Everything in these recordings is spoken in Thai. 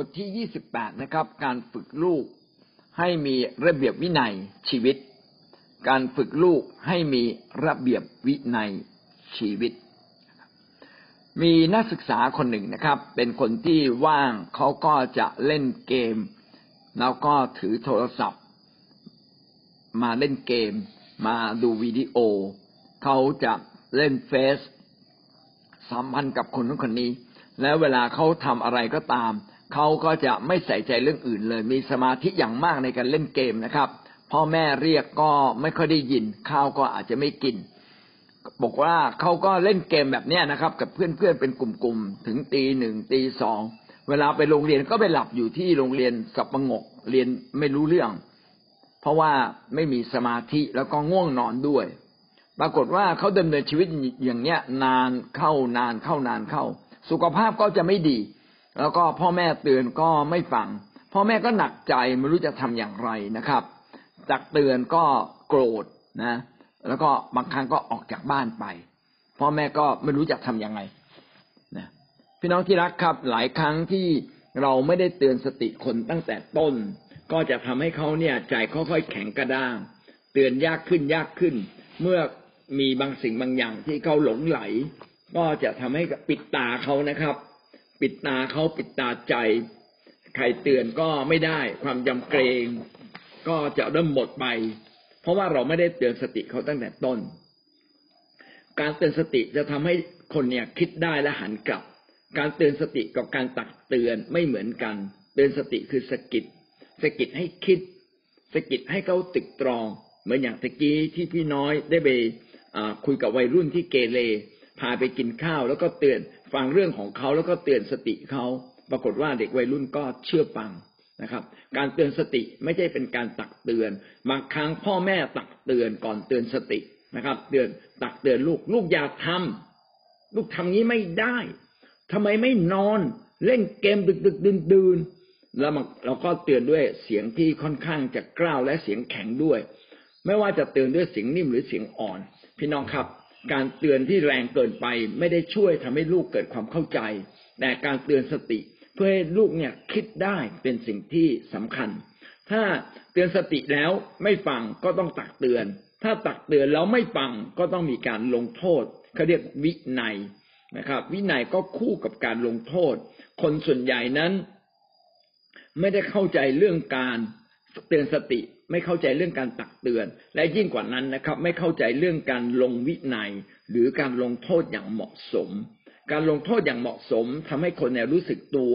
บทที่ยี่สิบแปดนะครับ การฝึกลูกให้มีระเบียบวินัยชีวิต การฝึกลูกให้มีระเบียบวินัยชีวิต มีนักศึกษาคนหนึ่งนะครับ เป็นคนที่ว่างเขาก็จะเล่นเกม แล้วก็ถือโทรศัพท์ มาเล่นเกม มาดูวิดีโอ เขาจะเล่นเฟซสัมพันธ์กับคนนู้นคนนี้ แล้วเวลาเขาทำอะไรก็ตาม เขาก็จะไม่ใส่ใจเรื่องอื่นเลย มีสมาธิอย่างมากในการเล่นเกมนะครับพ่อแม่เรียกก็ไม่ค่อยได้ยิน ข้าวก็อาจจะไม่กิน บอกว่าเขาก็เล่นเกมแบบนี้นะครับ กับเพื่อนๆเป็นกลุ่มๆถึงตีหนึ่งตีสองเวลาไปโรงเรียนก็ไปหลับอยู่ที่โรงเรียนสับประงกเรียนไม่รู้เรื่อง เพราะว่าไม่มีสมาธิแล้วก็ง่วงนอนด้วย ปรากฏว่าเขาดำเนินชีวิตอย่างเนี้ยนานเข้านานเข้านานเข้า สุขภาพก็จะไม่ดี แล้วก็พ่อแม่เตือนก็ไม่ฟัง พ่อแม่ก็หนักใจไม่รู้จะทำอย่างไรนะครับ จากเตือนก็โกรธนะ แล้วก็บางครั้งก็ออกจากบ้านไป พ่อแม่ก็ไม่รู้จะทำยังไงนะพี่น้องที่รักครับ หลายครั้งที่เราไม่ได้เตือนสติคนตั้งแต่ต้น ก็จะทำให้เขาเนี่ยใจค่อยๆแข็งกระด้าง เตือนยากขึ้นยากขึ้น เมื่อมีบางสิ่งบางอย่างที่เขาหลงไหล ก็จะทำให้ปิดตาเขานะครับ ปิดตาเขาปิดตาใจ ใครเตือนก็ไม่ได้ ความยำเกรงก็จะเริ่มหมดไป เพราะว่าเราไม่ได้เตือนสติเขาตั้งแต่ต้น การเตือนสติจะทำให้คนเนี่ยคิดได้และหันกลับ การเตือนสติกับการตักเตือนไม่เหมือนกัน เตือนสติคือสกิดสกิดให้คิดสกิดให้เขาตึกตรอง เหมือนอย่างตะกี้ที่พี่น้อยได้ไปคุยกับวัยรุ่นที่เกเร พาไปกินข้าว แล้วก็เตือนฟังเรื่องของเขาแล้วก็เตือนสติเขาปรากฏว่าเด็กวัยรุ่นก็เชื่อฟังนะครับ การเตือนสติไม่ใช่เป็นการตักเตือนบางครั้งพ่อแม่ตักเตือนก่อนเตือนสตินะครับ เตือนตักเตือนลูก ลูกอย่าทำลูกทำงี้ไม่ได้ทำไมไม่นอนเล่นเกมดึกดึกดื่นดื่นแล้วเราก็เตือนด้วยเสียงที่ค่อนข้างจะกล้าวและเสียงแข็งด้วย ไม่ว่าจะเตือนด้วยเสียงนิ่มหรือเสียงอ่อน พี่น้องครับ การเตือนที่แรงเกินไป ไม่ได้ช่วยทำให้ลูกเกิดความเข้าใจ แต่การเตือนสติ เพื่อให้ลูกเนี่ยคิดได้เป็นสิ่งที่สำคัญ ถ้าเตือนสติแล้วไม่ฟังก็ต้องตักเตือน ถ้าตักเตือนแล้วไม่ฟังก็ต้องมีการลงโทษเขาเรียกวินัยนะครับ วินัยก็คู่กับการลงโทษ คนส่วนใหญ่นั้น ไม่ได้เข้าใจเรื่องการเตือนสติ ไม่เข้าใจเรื่องการตักเตือน และยิ่งกว่านั้นนะครับ ไม่เข้าใจเรื่องการลงวินัย หรือการลงโทษอย่างเหมาะสม การลงโทษอย่างเหมาะสมทำให้คนเนี่ยรู้สึกตัว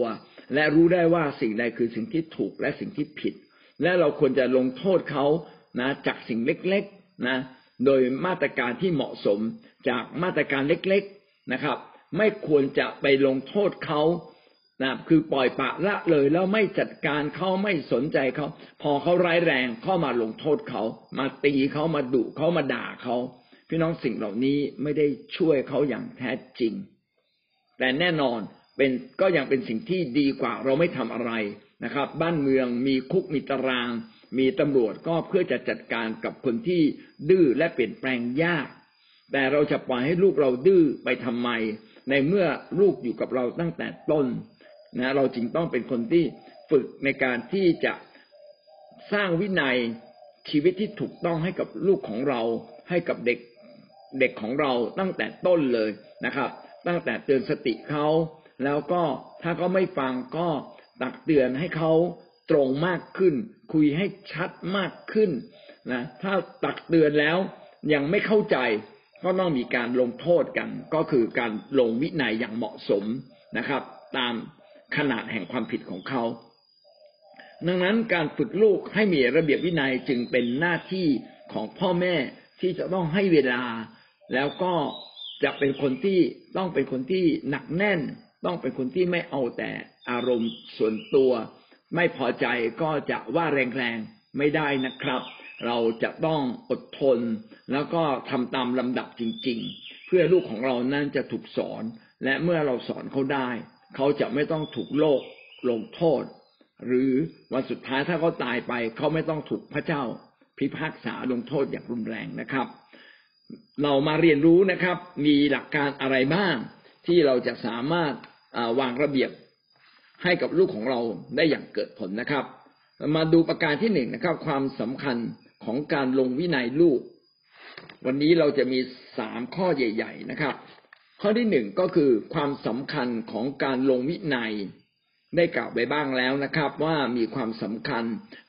และรู้ได้ว่าสิ่งใดคือสิ่งที่ถูกและสิ่งที่ผิด และเราควรจะลงโทษเขานะจากสิ่งเล็กๆนะโดยมาตรการที่เหมาะสมจากมาตรการเล็กๆนะครับ ไม่ควรจะไปลงโทษเขา นะคือปล่อยปะละเลยแล้วไม่จัดการเขาไม่สนใจเขาพอเขาร้ายแรงเข้ามาลงโทษเขา มาตีเขามาดุเขามาด่าเขาพี่น้องสิ่งเหล่านี้ไม่ได้ช่วยเขาอย่างแท้จริง แต่แน่นอนเป็นก็ยังเป็นสิ่งที่ดีกว่าเราไม่ทำอะไรนะครับ บ้านเมืองมีคุกมีตาราง มีตำรวจก็เพื่อจะจัดการกับคนที่ดื้อและเปลี่ยนแปลงยาก แต่เราจะปล่อยให้ลูกเราดื้อไปทำไม ในเมื่อลูกอยู่กับเราตั้งแต่ต้น นะเราจึงต้องเป็นคนที่ฝึกในการที่จะสร้างวินัยชีวิตที่ถูกต้องให้กับลูกของเรา ให้กับเด็กเด็กของเราตั้งแต่ต้นเลยนะครับ ตั้งแต่เตือนสติเขาแล้วก็ถ้าเขาไม่ฟังก็ตักเตือนให้เขาตรงมากขึ้น คุยให้ชัดมากขึ้นนะถ้าตักเตือนแล้วยังไม่เข้าใจก็ต้องมีการลงโทษกัน ก็คือการลงวินัยอย่างเหมาะสมนะครับ ตาม ขนาดแห่งความผิดของเขา ดังนั้นการฝึกลูกให้มีระเบียบวินัยจึงเป็นหน้าที่ของพ่อแม่ที่จะต้องให้เวลา แล้วก็จะเป็นคนที่ต้องเป็นคนที่หนักแน่น ต้องเป็นคนที่ไม่เอาแต่อารมณ์ส่วนตัว ไม่พอใจก็จะว่าแรงๆไม่ได้นะครับ เราจะต้องอดทน แล้วก็ทำตามลำดับจริง ๆ เพื่อลูกของเรานั้นจะถูกสอน และเมื่อเราสอนเขาได้ เขาจะไม่ต้องถูกโลกลงโทษ หรือวันสุดท้ายถ้าเขาตายไป เขาไม่ต้องถูกพระเจ้าพิพากษาลงโทษอย่างรุนแรงนะครับ เรามาเรียนรู้นะครับ มีหลักการอะไรบ้าง ที่เราจะสามารถวางระเบียบให้กับลูกของเราได้อย่างเกิดผลนะครับ มาดูประการที่หนึ่งนะครับ ความสำคัญของการลงวินัยลูก วันนี้เราจะมีสามข้อใหญ่ ๆ นะครับ ข้อที่หนึ่งก็คือความสำคัญของการลงวินัย ได้กล่าวไปบ้างแล้วนะครับ ว่ามีความสำคัญ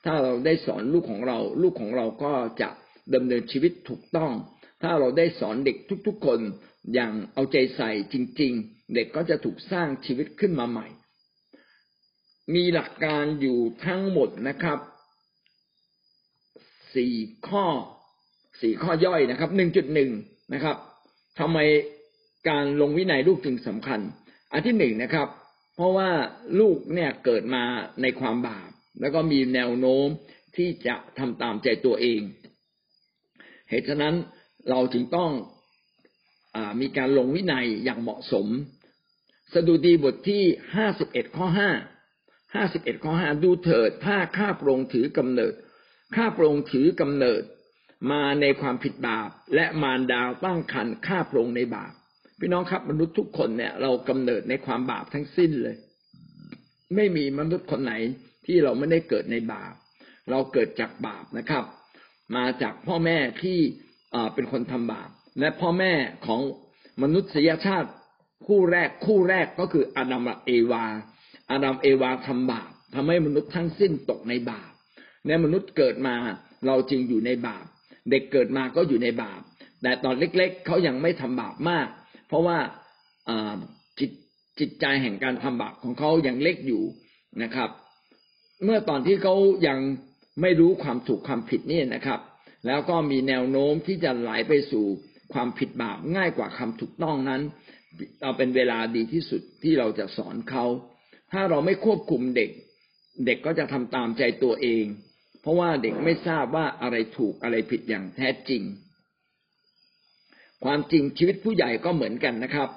ถ้าเราได้สอนลูกของเรา ลูกของเราก็จะดำเนินชีวิตถูกต้อง ถ้าเราได้สอนเด็กทุกๆคนอย่างเอาใจใส่จริง ๆ เด็กก็จะถูกสร้างชีวิตขึ้นมาใหม่ มีหลักการอยู่ทั้งหมดนะครับสี่ข้อสี่ข้อย่อยนะครับหนึ่งจุดหนึ่งนะครับทำไม การลงวินัยลูกจึงสำคัญ อันที่หนึ่งนะครับ เพราะว่าลูกเนี่ยเกิดมาในความบาป แล้วก็มีแนวโน้มที่จะทำตามใจตัวเอง เหตุฉะนั้นเราจึงต้องอมีการลงวินัยอย่างเหมาะสม สดุดีบทที่ห้าสิบเอ็ดข้อห้าห้าสิบเอ็ดข้อห้าดูเถิดถ้าข้าพระองค์ถือกำเนิด ข้าพระองค์ถือกำเนิด มาในความผิดบาป และมารดาวตั้งคันข้าพระองค์ในบาป พี่น้องครับมนุษย์ทุกคนเนี่ย เรากำเนิดในความบาปทั้งสิ้นเลย ไม่มีมนุษย์คนไหนที่เราไม่ได้เกิดในบาป เราเกิดจากบาปนะครับ มาจากพ่อแม่ที่เป็นคนทำบาป และพ่อแม่ของมนุษยชาติคู่แรกคู่แรกก็คืออาดัมและเอวา อาดัมเอวาทำบาปทำให้มนุษย์ทั้งสิ้นตกในบาปในมนุษย์เกิดมาเราจึงอยู่ในบาป เด็กเกิดมาก็อยู่ในบาป แต่ตอนเล็กๆ เขายังไม่ทำบาปมาก ราะว่าจิตจิตใจแห่งการทำบาปของเขายังเล็กอยู่นะครับ เมื่อตอนที่เขายังไม่รู้ความถูกความผิดนี่นะครับ แล้วก็มีแนวโน้มที่จะไหลไปสู่ความผิดบาปง่ายกว่าคำถูกต้องนั้น เราเป็นเวลาดีที่สุดที่เราจะสอนเขา ถ้าเราไม่ควบคุมเด็ก เด็กก็จะทำตามใจตัวเอง เพราะว่าเด็กไม่ทราบว่าอะไรถูกอะไรผิดอย่างแท้จริง ความจริงชีวิตผู้ใหญ่ก็เหมือนกันนะครับ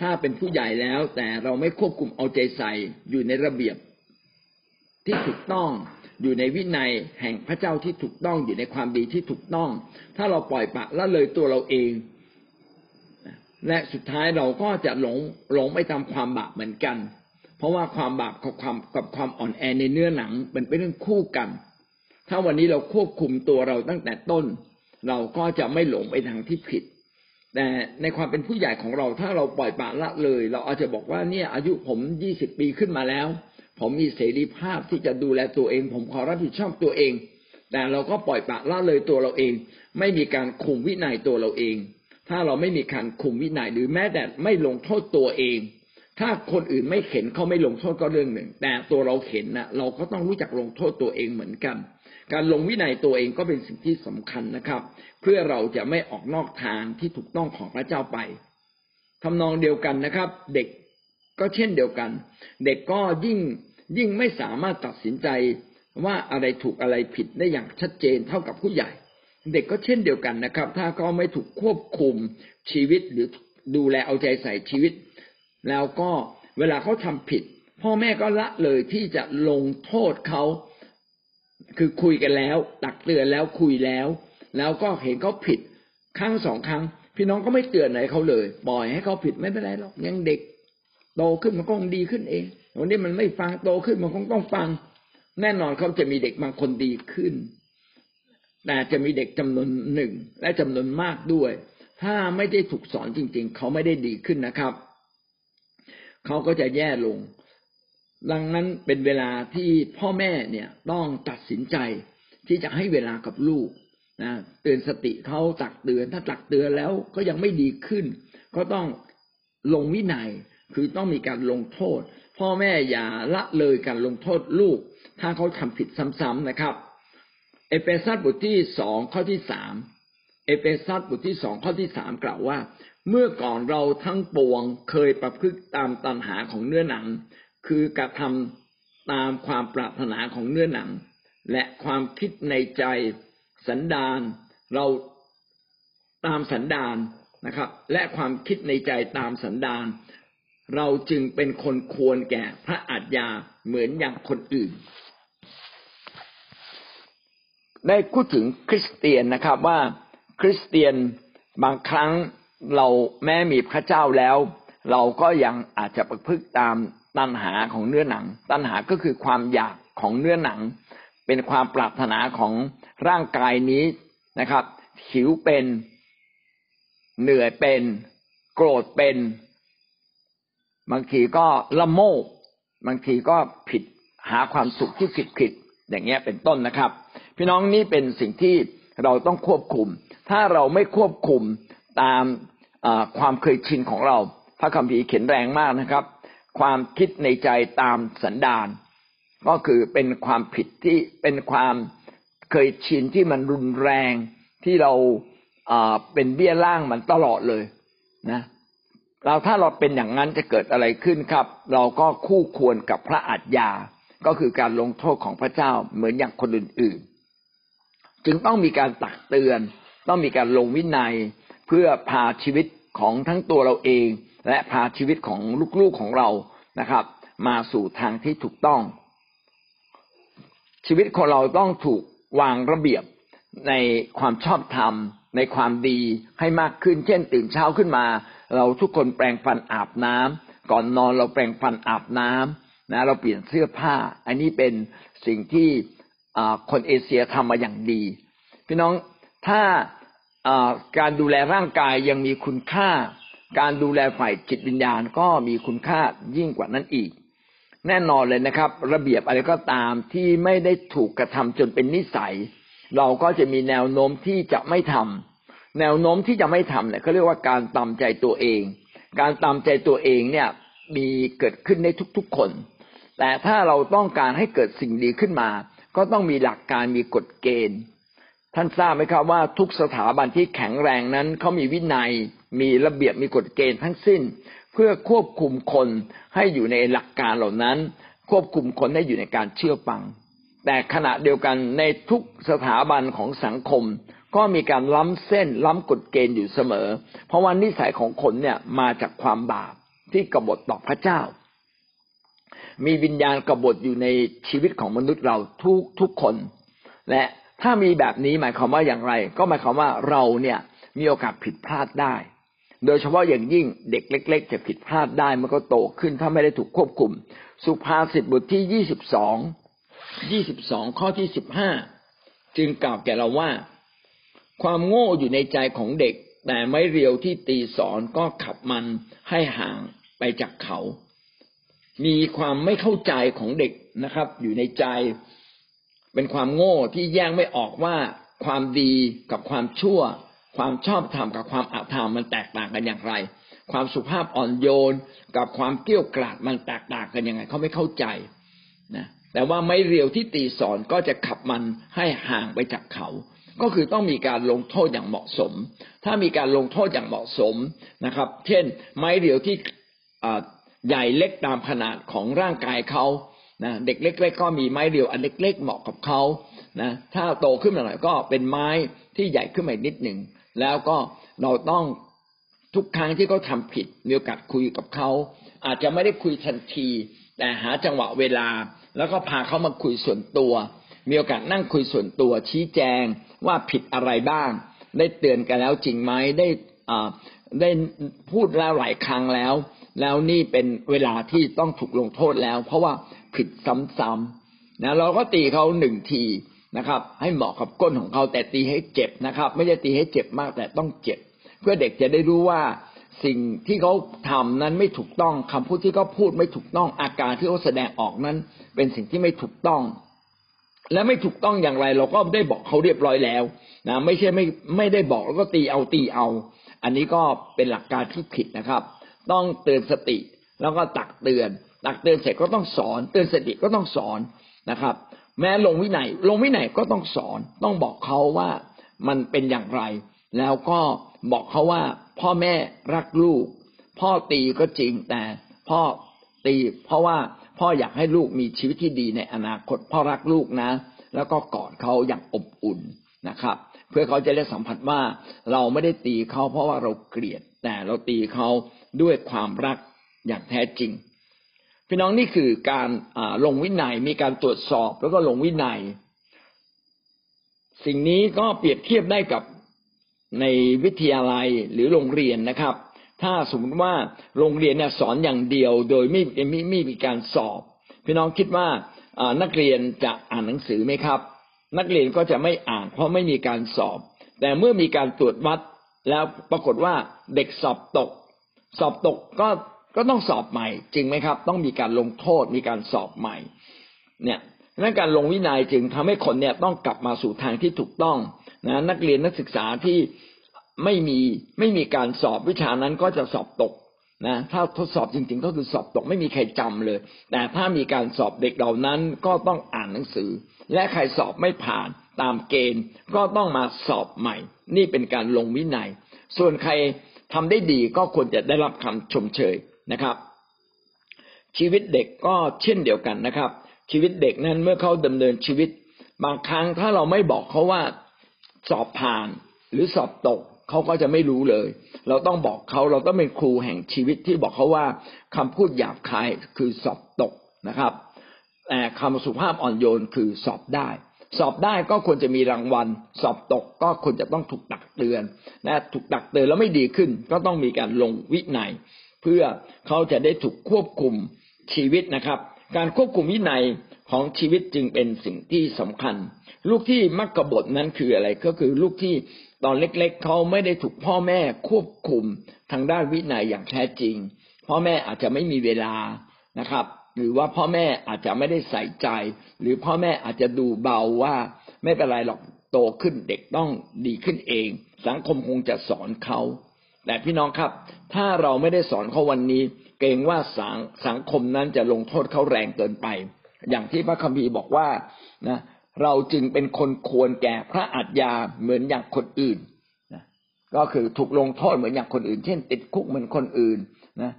ถ้าเป็นผู้ใหญ่แล้วแต่เราไม่ควบคุมเอาใจใส่อยู่ในระเบียบที่ถูกต้องอยู่ในวินัยแห่งพระเจ้าที่ถูกต้องอยู่ในความดีที่ถูกต้อง ถ้าเราปล่อยปะละเลยตัวเราเอง และสุดท้ายเราก็จะหลงหลงไปตามความบาปเหมือนกัน เพราะว่าความบาปกับความกับความอ่อนแอในเนื้อหนังเป็นเป็นเรื่องคู่กัน ถ้าวันนี้เราควบคุมตัวเราตั้งแต่ต้น เราก็จะไม่หลงไปทางที่ผิด แต่ในความเป็นผู้ใหญ่ของเราถ้าเราปล่อยปละละเลย เราอาจจะบอกว่าเนี่ย อายุผมยี่สิบปีขึ้นมาแล้ว ผมมีเสรีภาพที่จะดูแลตัวเอง ผมขอรับผิดชอบตัวเอง แต่เราก็ปล่อยปละละเลยตัวเราเอง ไม่มีการคุมวินัยตัวเราเอง ถ้าเราไม่มีการคุมวินัยหรือแม้แต่ไม่ลงโทษตัวเอง ถ้าคนอื่นไม่เข็นเขาไม่ลงโทษก็เรื่องหนึ่ง แต่ตัวเราเข็นนะเราก็ต้องรู้จักลงโทษตัวเองเหมือนกัน การลงวินัยตัวเองก็เป็นสิ่งที่สำคัญนะครับ เพื่อเราจะไม่ออกนอกทางที่ถูกต้องของพระเจ้าไปทำนองเดียวกันนะครับ เด็กก็เช่นเดียวกัน เด็กก็ยิ่งยิ่งไม่สามารถตัดสินใจว่าอะไรถูกอะไรผิดได้อย่างชัดเจนเท่ากับผู้ใหญ่ เด็กก็เช่นเดียวกันนะครับ ถ้าเขาไม่ถูกควบคุมชีวิตหรือดูแลเอาใจใส่ชีวิต แล้วก็เวลาเขาทำผิด พ่อแม่ก็ละเลยที่จะลงโทษเขา คือคุยกันแล้ว ตักเตือนแล้วคุยแล้ว แล้วก็เห็นเขาผิดครั้งสองครั้ง พี่น้องก็ไม่เตือนไหนเขาเลย ปล่อยให้เขาผิดไม่เป็นไรหรอกยังเด็ก โตขึ้นมันก็คงดีขึ้นเองวันนี้มันไม่ฟังโตขึ้นมันคงต้องฟัง แน่นอนเขาจะมีเด็กบางคนดีขึ้น แต่จะมีเด็กจำนวนหนึ่งและจำนวนมากด้วย ถ้าไม่ได้ถูกสอนจริง ๆ เขาไม่ได้ดีขึ้นนะครับ เขาก็จะแย่ลง ดังนั้นเป็นเวลาที่พ่อแม่เนี่ยต้องตัดสินใจที่จะให้เวลากับลูกนะเตือนสติเขาตักเตือน ถ้าตักเตือนแล้วก็ยังไม่ดีขึ้น ก็ต้องลงวินัยคือต้องมีการลงโทษ พ่อแม่อย่าละเลยการลงโทษลูก ถ้าเขาทำผิดซ้ำๆนะครับ เอเฟซัสบทที่สองข้อที่สามเอเฟซัสบทที่สองข้อที่สามกล่าวว่า เมื่อก่อนเราทั้งปวงเคยประพฤติตามตัณหาของเนื้อหนัง คือกระทำตามความปรารถนาของเนื้อหนัง และความคิดในใจสันดานเราตามสันดานนะครับ และความคิดในใจตามสันดาน เราจึงเป็นคนควรแก่พระอาจยาเหมือนอย่างคนอื่น ได้พูดถึงคริสเตียนนะครับว่าคริสเตียนบางครั้งเราแม้มีพระเจ้าแล้ว เราก็ยังอาจจะประพฤติตามตัณหาของเนื้อหนัง ตัณหาก็คือความอยากของเนื้อหนัง เป็นความปรารถนาของร่างกายนี้นะครับหิวเป็นเหนื่อยเป็น โกรธเป็น บางทีก็ละโมบบางทีก็ผิดหาความสุขที่ผิดผิดอย่างเงี้ยเป็นต้นนะครับ พี่น้องนี่เป็นสิ่งที่เราต้องควบคุม ถ้าเราไม่ควบคุมตามความเคยชินของเรา พระคัมภีร์เขียนแรงมากนะครับ ความคิดในใจตามสันดาน ก็คือเป็นความผิดที่เป็นความเคยชินที่มันรุนแรงที่เราเป็นเบี้ยล่างมันตลอดเลยนะเราถ้าเราเป็นอย่างนั้นจะเกิดอะไรขึ้นครับ เราก็คู่ควรกับพระอัจญาก็คือการลงโทษของพระเจ้าเหมือนอย่างคนอื่นๆ จึงต้องมีการตักเตือน ต้องมีการลงวินัยเพื่อพาชีวิตของทั้งตัวเราเอง และพาชีวิตของลูกๆของเรานะครับ มาสู่ทางที่ถูกต้อง ชีวิตของเราต้องถูกวางระเบียบในความชอบธรรม ในความดีให้มากขึ้น เช่น ตื่นเช้าขึ้นมา เราทุกคนแปรงฟันอาบน้ำก่อนนอนเราแปรงฟันอาบน้ำนะเราเปลี่ยนเสื้อผ้า อันนี้เป็นสิ่งที่คนเอเชียทำมาอย่างดี พี่น้องถ้าการดูแลร่างกายยังมีคุณค่า การดูแลฝ่ายจิตวิญญาณก็มีคุณค่ายิ่งกว่านั้นอีก แน่นอนเลยนะครับ ระเบียบอะไรก็ตามที่ไม่ได้ถูกกระทำจนเป็นนิสัย เราก็จะมีแนวโน้มที่จะไม่ทำแนวโน้มที่จะไม่ทำเนี่ยเขาเรียกว่าการตามใจตัวเอง การตามใจตัวเองเนี่ยมีเกิดขึ้นในทุกๆคน แต่ถ้าเราต้องการให้เกิดสิ่งดีขึ้นมา ก็ต้องมีหลักการมีกฎเกณฑ์ ท่านทราบไหมครับว่าทุกสถาบันที่แข็งแรงนั้นเขามีวินัย มีระเบียบมีกฎเกณฑ์ทั้งสิ้น เพื่อควบคุมคนให้อยู่ในหลักการเหล่านั้น ควบคุมคนให้อยู่ในการเชื่อฟัง แต่ขณะเดียวกันในทุกสถาบันของสังคม ก็มีการล้ำเส้นล้ำกฎเกณฑ์อยู่เสมอ เพราะว่านิสัยของคนเนี่ยมาจากความบาปที่กบฏต่อพระเจ้า มีวิญญาณกบฏอยู่ในชีวิตของมนุษย์เราทุกทุกคน และถ้ามีแบบนี้หมายความว่าอย่างไร ก็หมายความว่าเราเนี่ยมีโอกาสผิดพลาดได้ โดยเฉพาะอย่างยิ่งเด็กเล็ก ๆ จะผิดพลาดได้มันก็โตขึ้นถ้าไม่ได้ถูกควบคุม สุภาษิตบทที่ยี่สิบสองยี่สิบสองข้อที่สิบห้าจึงกล่าวแก่เราว่า ความโง่อยู่ในใจของเด็ก แต่ไม่เรียวที่ตีสอนก็ขับมันให้ห่างไปจากเขา มีความไม่เข้าใจของเด็กนะครับ อยู่ในใจ เป็นความโง่ที่แยกไม่ออกว่าความดีกับความชั่ว ความชอบธรรมกับความอาธรรมมันแตกต่างกันอย่างไร ความสุภาพอ่อนโยน กับความเกี้ยวกราดมันแตกต่างกันยังไงเขาไม่เข้าใจนะแต่ว่าไม่เรียวที่ตีสอนก็จะขับมันให้ห่างไปจากเขา ก็คือต้องมีการลงโทษอย่างเหมาะสม ถ้ามีการลงโทษอย่างเหมาะสมนะครับ เช่น ไม้เรียวที่ใหญ่เล็กตามขนาดของร่างกายเขานะเด็กเล็ก ๆ ก็มีไม้เดียวอันเล็ก ๆ เหมาะกับเขานะถ้าโตขึ้นมาหน่อยก็เป็นไม้ที่ใหญ่ขึ้นมานิดหนึ่ง แล้วก็เราต้องทุกครั้งที่เขาทาผิดมีโอกาสคุยกับเขา อาจจะไม่ได้คุยทันที แต่หาจังหวะเวลา แล้วก็พาเขามาคุยส่วนตัว มีโอกาสนั่งคุยส่วนตัว ชี้แจงว่าผิดอะไรบ้าง ได้เตือนกันแล้วจริงไหมได้อ่าได้พูดแล้วหลายครั้งแล้ว แล้วนี่เป็นเวลาที่ต้องถูกลงโทษแล้ว เพราะว่าผิดซ้ำๆนะเราก็ตีเขาหนึ่งที นะครับ ให้เหมาะกับก้นของเขาแต่ตีให้เจ็บนะครับ ไม่ใช่ตีให้เจ็บมากแต่ต้องเจ็บ เพื่อเด็กจะได้รู้ว่าสิ่งที่เขาทำนั้นไม่ถูกต้องคำพูดที่เขาพูดไม่ถูกต้องอาการที่เขาแสดงออกนั้น เป็นสิ่งที่ไม่ถูกต้อง และไม่ถูกต้องอย่างไร เราก็ได้บอกเขาเรียบร้อยแล้วนะไม่ใช่ไม่ไม่ได้บอกแล้วก็ตีเอาตีเอา อันนี้ก็เป็นหลักการที่ผิดนะครับ ต้องเตือนสติแล้วก็ตักเตือน ตักเตือนเสร็จก็ต้องสอน เตือนสติก็ต้องสอนนะครับ แม้ลงวินัยลงวินัยก็ต้องสอนต้องบอกเขาว่ามันเป็นอย่างไร แล้วก็บอกเขาว่า พ่อแม่รักลูก พ่อตีก็จริงแต่พ่อตีเพราะว่าพ่ออยากให้ลูกมีชีวิตที่ดีในอนาคต พ่อรักลูกนะ แล้วก็กอดเขาอย่างอบอุ่นนะครับ เพื่อเขาจะได้สัมผัสว่าเราไม่ได้ตีเขาเพราะว่าเราเกลียด แต่เราตีเขาด้วยความรักอย่างแท้จริง พี่น้องนี่คือการลงวินัยมีการตรวจสอบแล้วก็ลงวินัย สิ่งนี้ก็เปรียบเทียบได้กับในวิทยาลัยหรือโรงเรียนนะครับ ถ้าสมมติว่าโรงเรียนเนี่ยสอนอย่างเดียว โดยไม่ไม่ไม่มีการสอบ พี่น้องคิดว่านักเรียนจะอ่านหนังสือไหมครับ นักเรียนก็จะไม่อ่าน เพราะไม่มีการสอบ แต่เมื่อมีการตรวจวัดแล้วปรากฏว่าเด็กสอบตก สอบตกก็ ก็ต้องสอบใหม่ จริงไหมครับ ต้องมีการลงโทษมีการสอบใหม่ เนี่ยนั่นการลงวินัยจึงทำให้คนเนี่ยต้องกลับมาสู่ทางที่ถูกต้องนะนักเรียนนักศึกษาที่ไม่มีไม่มีการสอบวิชานั้นก็จะสอบตกนะถ้าทดสอบจริง ๆ ก็คือสอบตกไม่มีใครจำเลย แต่ถ้ามีการสอบเด็กเหล่านั้นก็ต้องอ่านหนังสือ และใครสอบไม่ผ่านตามเกณฑ์ก็ต้องมาสอบใหม่ นี่เป็นการลงวินัย ส่วนใครทำได้ดีก็ควรจะได้รับคำชมเชย นะครับ ชีวิตเด็กก็เช่นเดียวกันนะครับ ชีวิตเด็กนั้นเมื่อเขาดำเนินชีวิต บางครั้งถ้าเราไม่บอกเขาว่าสอบผ่านหรือสอบตกเขาก็จะไม่รู้เลย เราต้องบอกเขาเราต้องเป็นครูแห่งชีวิตที่บอกเขาว่าคำพูดหยาบคายคือสอบตกนะครับแต่คำสุภาพอ่อนโยนคือสอบได้ สอบได้ก็ควรจะมีรางวัล สอบตกก็ควรจะต้องถูกตักเตือนนะถูกตักเตือนแล้วไม่ดีขึ้น ก็ต้องมีการลงวินัย เพื่อเขาจะได้ถูกควบคุมชีวิตนะครับ การควบคุมวินัยของชีวิตจึงเป็นสิ่งที่สำคัญ ลูกที่มักกบฏนั้นคืออะไรก็คือลูกที่ตอนเล็กๆ เขาไม่ได้ถูกพ่อแม่ควบคุมทางด้านวินัยอย่างแท้จริง พ่อแม่อาจจะไม่มีเวลานะครับ หรือว่าพ่อแม่อาจจะไม่ได้ใส่ใจ หรือพ่อแม่อาจจะดูเบาว่า ไม่เป็นไรหรอกโตขึ้นเด็กต้องดีขึ้นเอง สังคมคงจะสอนเขา แต่พี่น้องครับ ถ้าเราไม่ได้สอนเขาวันนี้ เกรงว่าสังสังคมนั้นจะลงโทษเขาแรงเกินไป อย่างที่พระคัมภีร์บอกว่านะเราจึงเป็นคนควรแก่พระอัจยาเหมือนอย่างคนอื่นนะก็คือถูกลงโทษเหมือนอย่างคนอื่น เช่น ติดคุกเหมือนคนอื่นนะ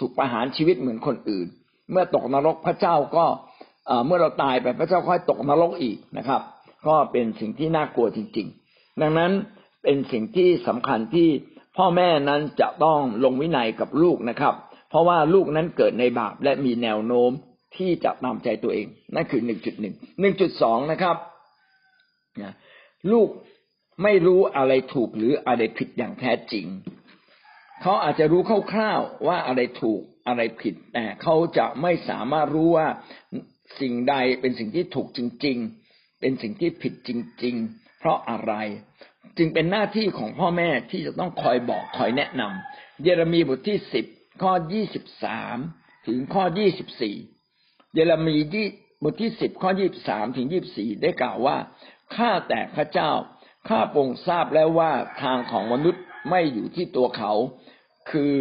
ถูกประหารชีวิตเหมือนคนอื่น เมื่อตกนรกพระเจ้าก็เมื่อเราตายไปพระเจ้าค่อยตกนรกอีกนะครับ ก็เป็นสิ่งที่น่ากลัวจริง ๆ ดังนั้นเป็นสิ่งที่สำคัญที่ พ่อแม่นั้นจะต้องลงวินัยกับลูกนะครับ เพราะว่าลูกนั้นเกิดในบาปและมีแนวโน้มที่จะตามใจตัวเองนั่นคือหนึ่งจุดหนึ่งหนึ่งจุดสองนะครับลูกไม่รู้อะไรถูกหรืออะไรผิดอย่างแท้จริง เขาอาจจะรู้คร่าวๆว่าอะไรถูกอะไรผิด แต่เขาจะไม่สามารถรู้ว่าสิ่งใดเป็นสิ่งที่ถูกจริง ๆ เป็นสิ่งที่ผิดจริง ๆ เพราะอะไร จึงเป็นหน้าที่ของพ่อแม่ที่จะต้องคอยบอกคอยแนะนำเยเรมีบทที่สิบข้อยี่สิบสามถึงข้อยี่สิบสี่เยเรมีที่บทที่สิบข้อยี่บสามถึงยี่บสี่ได้กล่าวว่าข้าแต่พระเจ้าข้าปรงทราบแล้วว่าทางของมนุษย์ไม่อยู่ที่ตัวเขา คือ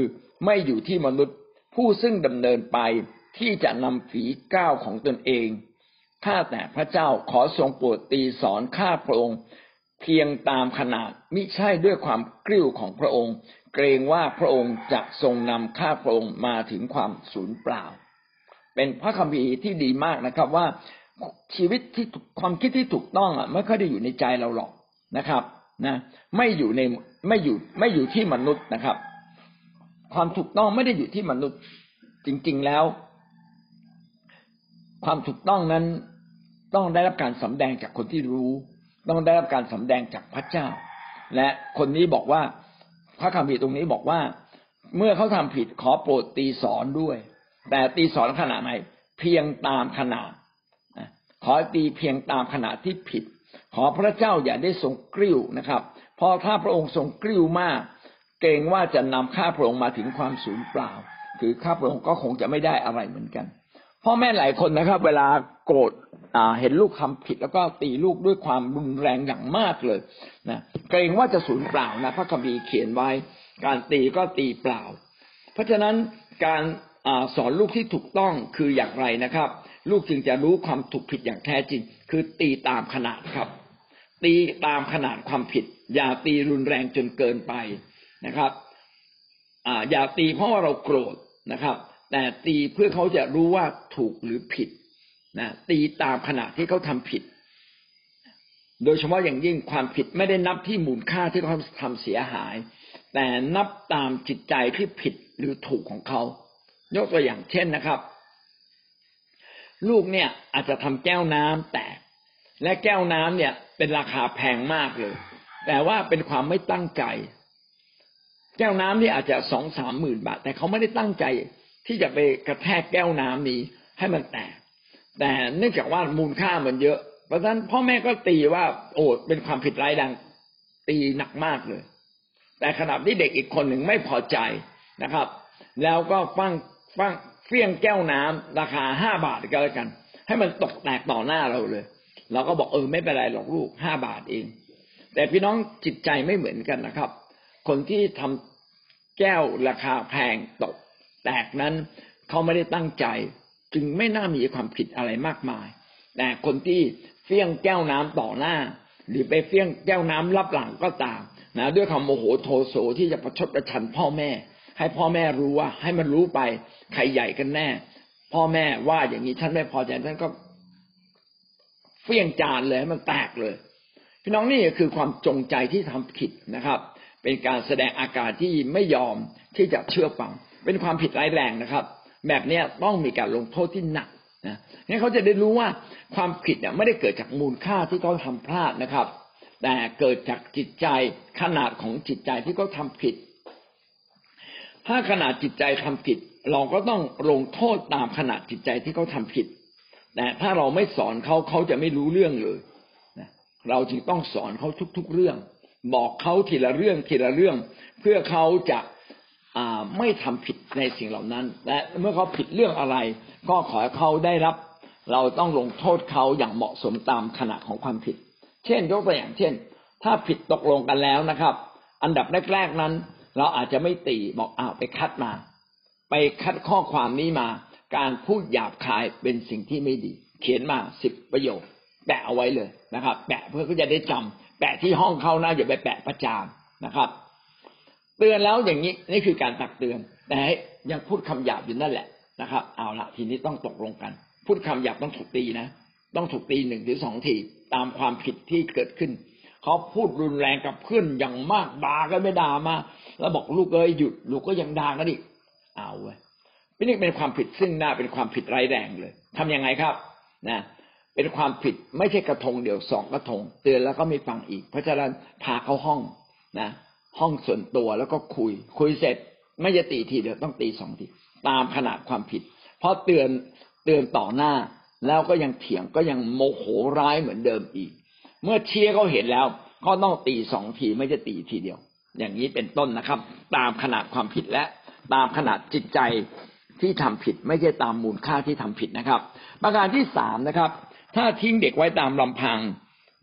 ไม่อยู่ที่มนุษย์ ผู้ซึ่งดำเนินไปที่จะนำฝีก้าวของตนเองข้าแต่พระเจ้าขอทรงโปรดตีสอนข้าพระองค์ เพียงตามขนาดมิใช่ด้วยความกริ้วของพระองค์ เกรงว่าพระองค์จะทรงนำข้าพระองค์มาถึงความสูญเปล่า เป็นพระคัมภีร์ที่ดีมากนะครับว่าชีวิตที่ความคิดที่ถูกต้องอะไม่ค่อยได้อยู่ในใจเราหรอกนะครับนะไม่อยู่ในไม่อยู่ไม่อยู่ที่มนุษย์นะครับ ความถูกต้องไม่ได้อยู่ที่มนุษย์จริง ๆแล้ว ความถูกต้องนั้นต้องได้รับการสำแดงจากคนที่รู้ ต้องได้รับการสำแดงจากพระเจ้า และคนนี้บอกว่าพระคัมภีตรงนี้บอกว่า เมื่อเขาทำผิดขอโปรดตีสอนด้วย แต่ตีสอนขนาดไหนเพียงตามขนาดขอตีเพียงตามขนาดที่ผิด ขอพระเจ้าอย่าได้ทรงกริ้วนะครับเพราะถ้าพระองค์ทรงกริ้วมาก เกรงว่าจะนำข้าพระองค์มาถึงความสูญเปล่า คือข้าพระองค์ก็คงจะไม่ได้อะไรเหมือนกัน พ่อแม่หลายคนนะครับ เวลาโกรธเห็นลูกทาผิด แล้วก็ตีลูกด้วยความรุนแรงอย่างมากเลยนะเกรงว่าจะสูญเปล่านะพระคัมภีร์เขียนไว้ การตีก็ตีเปล่า เพราะฉะนั้นการสอนลูกที่ถูกต้องคืออย่างไรนะครับ ลูกจึงจะรู้ความถูกผิดอย่างแท้จริง คือตีตามขนาดครับ ตีตามขนาดความผิด อย่าตีรุนแรงจนเกินไปนะครับอย่าตีเพราะว่าเราโกรธนะครับ แต่ตีเพื่อเขาจะรู้ว่าถูกหรือผิดนะตีตามขนาดที่เขาทำผิด โดยเฉพาะอย่างยิ่งความผิดไม่ได้นับที่มูลค่าที่เขาทำเสียหาย แต่นับตามจิตใจที่ผิดหรือถูกของเขา ยกตัวอย่างเช่นนะครับ ลูกเนี่ยอาจจะทำแก้วน้ำแตก และแก้วน้ำเนี่ยเป็นราคาแพงมากเลย แต่ว่าเป็นความไม่ตั้งใจ แก้วน้ำนี่อาจจะสองสามหมื่นบาท แต่เขาไม่ได้ตั้งใจ ที่จะไปกระแทกแก้วน้ำนี้ให้มันแตก แต่เนื่องจากว่ามูลค่ามันเยอะ เพราะฉะนั้นพ่อแม่ก็ตีว่าโอ้เป็นความผิดร้ายแรงตีหนักมากเลย แต่ขณะที่เด็กอีกคนหนึ่งไม่พอใจนะครับ แล้วก็ฟังฟังเฟี้ยงแก้วน้ำราคาห้าบาทก็แล้วกัน ให้มันตกแตกต่อหน้าเราเลยเราก็บอกเออไม่เป็นไรหรอกลูกห้าบาทเอง แต่พี่น้องจิตใจไม่เหมือนกันนะครับ คนที่ทำแก้วราคาแพงตก ตกนั้นเขาไม่ได้ตั้งใจ จึงไม่น่ามีความผิดอะไรมากมาย แต่คนที่เฟี้ยงแก้วน้ำต่อหน้า หรือไปเฟี้ยงแก้วน้ำรับหลังก็ตามนะด้วยความโมโหโทโสที่จะประชดประชันพ่อแม่ ให้พ่อแม่รู้ว่า ให้มันรู้ไปใครใหญ่กันแน่ พ่อแม่ว่าอย่างนี้ฉันไม่พอใจฉันก็เฟี้ยงจานเลยให้มันแตกเลย พี่น้องนี่คือความจงใจที่ทำผิดนะครับ เป็นการแสดงอาการที่ไม่ยอมที่จะเชื่อฟัง เป็นความผิดร้ายแรงนะครับ แบบเนี้ยต้องมีการลงโทษที่หนักนะนี่เขาจะได้รู้ว่าความผิดเนี่ยไม่ได้เกิดจากมูลค่าที่เขาทำพลาดนะครับ แต่เกิดจากจิตใจขนาดของจิตใจที่เขาทาผิด ถ้าขนาดจิตใจทำผิด เราก็ต้องลงโทษตามขนาดจิตใจที่เขาทาผิด แต่ถ้าเราไม่สอนเขาเขาจะไม่รู้เรื่องเลยเราจึงต้องสอนเขาทุกๆเรื่อง บอกเขาทีละเรื่องทีละเรื่อง เพื่อเขาจะ ไม่ทำผิดในสิ่งเหล่านั้น และเมื่อเขาผิดเรื่องอะไร ก็ขอให้เขาได้รับ เราต้องลงโทษเขาอย่างเหมาะสมตามขนาดของความผิด เช่น ยกตัวอย่างเช่น ถ้าผิดตกลงกันแล้วนะครับ อันดับแรกๆนั้น เราอาจจะไม่ตีบอกอ้าวไปคัดมา ไปคัดข้อความนี้มา การพูดหยาบคายเป็นสิ่งที่ไม่ดี เขียนมาสิบประโยค แปะเอาไว้เลยนะครับ แปะเพื่อเขาจะได้จำแปะที่ห้องเขานะอย่าไปแปะประจานนะครับ เตือนแล้วอย่างนี้นี่คือการตักเตือน แต่ยังพูดคำหยาบอยู่นั่นแหละนะครับ เอาละทีนี้ต้องตกลงกัน พูดคำหยาบต้องถูกตีนะ ต้องถูกตีหนึ่งหรือสองทีตามความผิดที่เกิดขึ้นเขาพูดรุนแรงกับเพื่อนอย่างมากด่ากันไม่ด่ามา แล้วบอกลูกเอ้ยหยุดลูกก็ยังด่ากันอีกเอาไว้นี่เป็นความผิดซึ่งหน้าเป็นความผิดร้ายแรงเลย ทํำยังไงครับนะเป็นความผิดไม่ใช่กระทงเดียวสองกระทง เตือนแล้วก็ไม่ฟังอีก เพราะฉะนั้นพาเข้าห้องนะ ห้องส่วนตัวแล้วก็คุย คุยเสร็จไม่จะตีทีเดียวต้องตีสองทีตามขนาดความผิด เพราะเตือนเตือนต่อหน้าแล้วก็ยังเถียงก็ยังโมโหร้ายเหมือนเดิมอีก เมื่อเชียร์เขาเห็นแล้วก็ต้องตีสองทีไม่จะตีทีเดียว อย่างนี้เป็นต้นนะครับ ตามขนาดความผิดและตามขนาดจิตใจที่ทำผิด ไม่ใช่ตามมูลค่าที่ทำผิดนะครับ ประการที่สามนะครับ ถ้าทิ้งเด็กไว้ตามลำพัง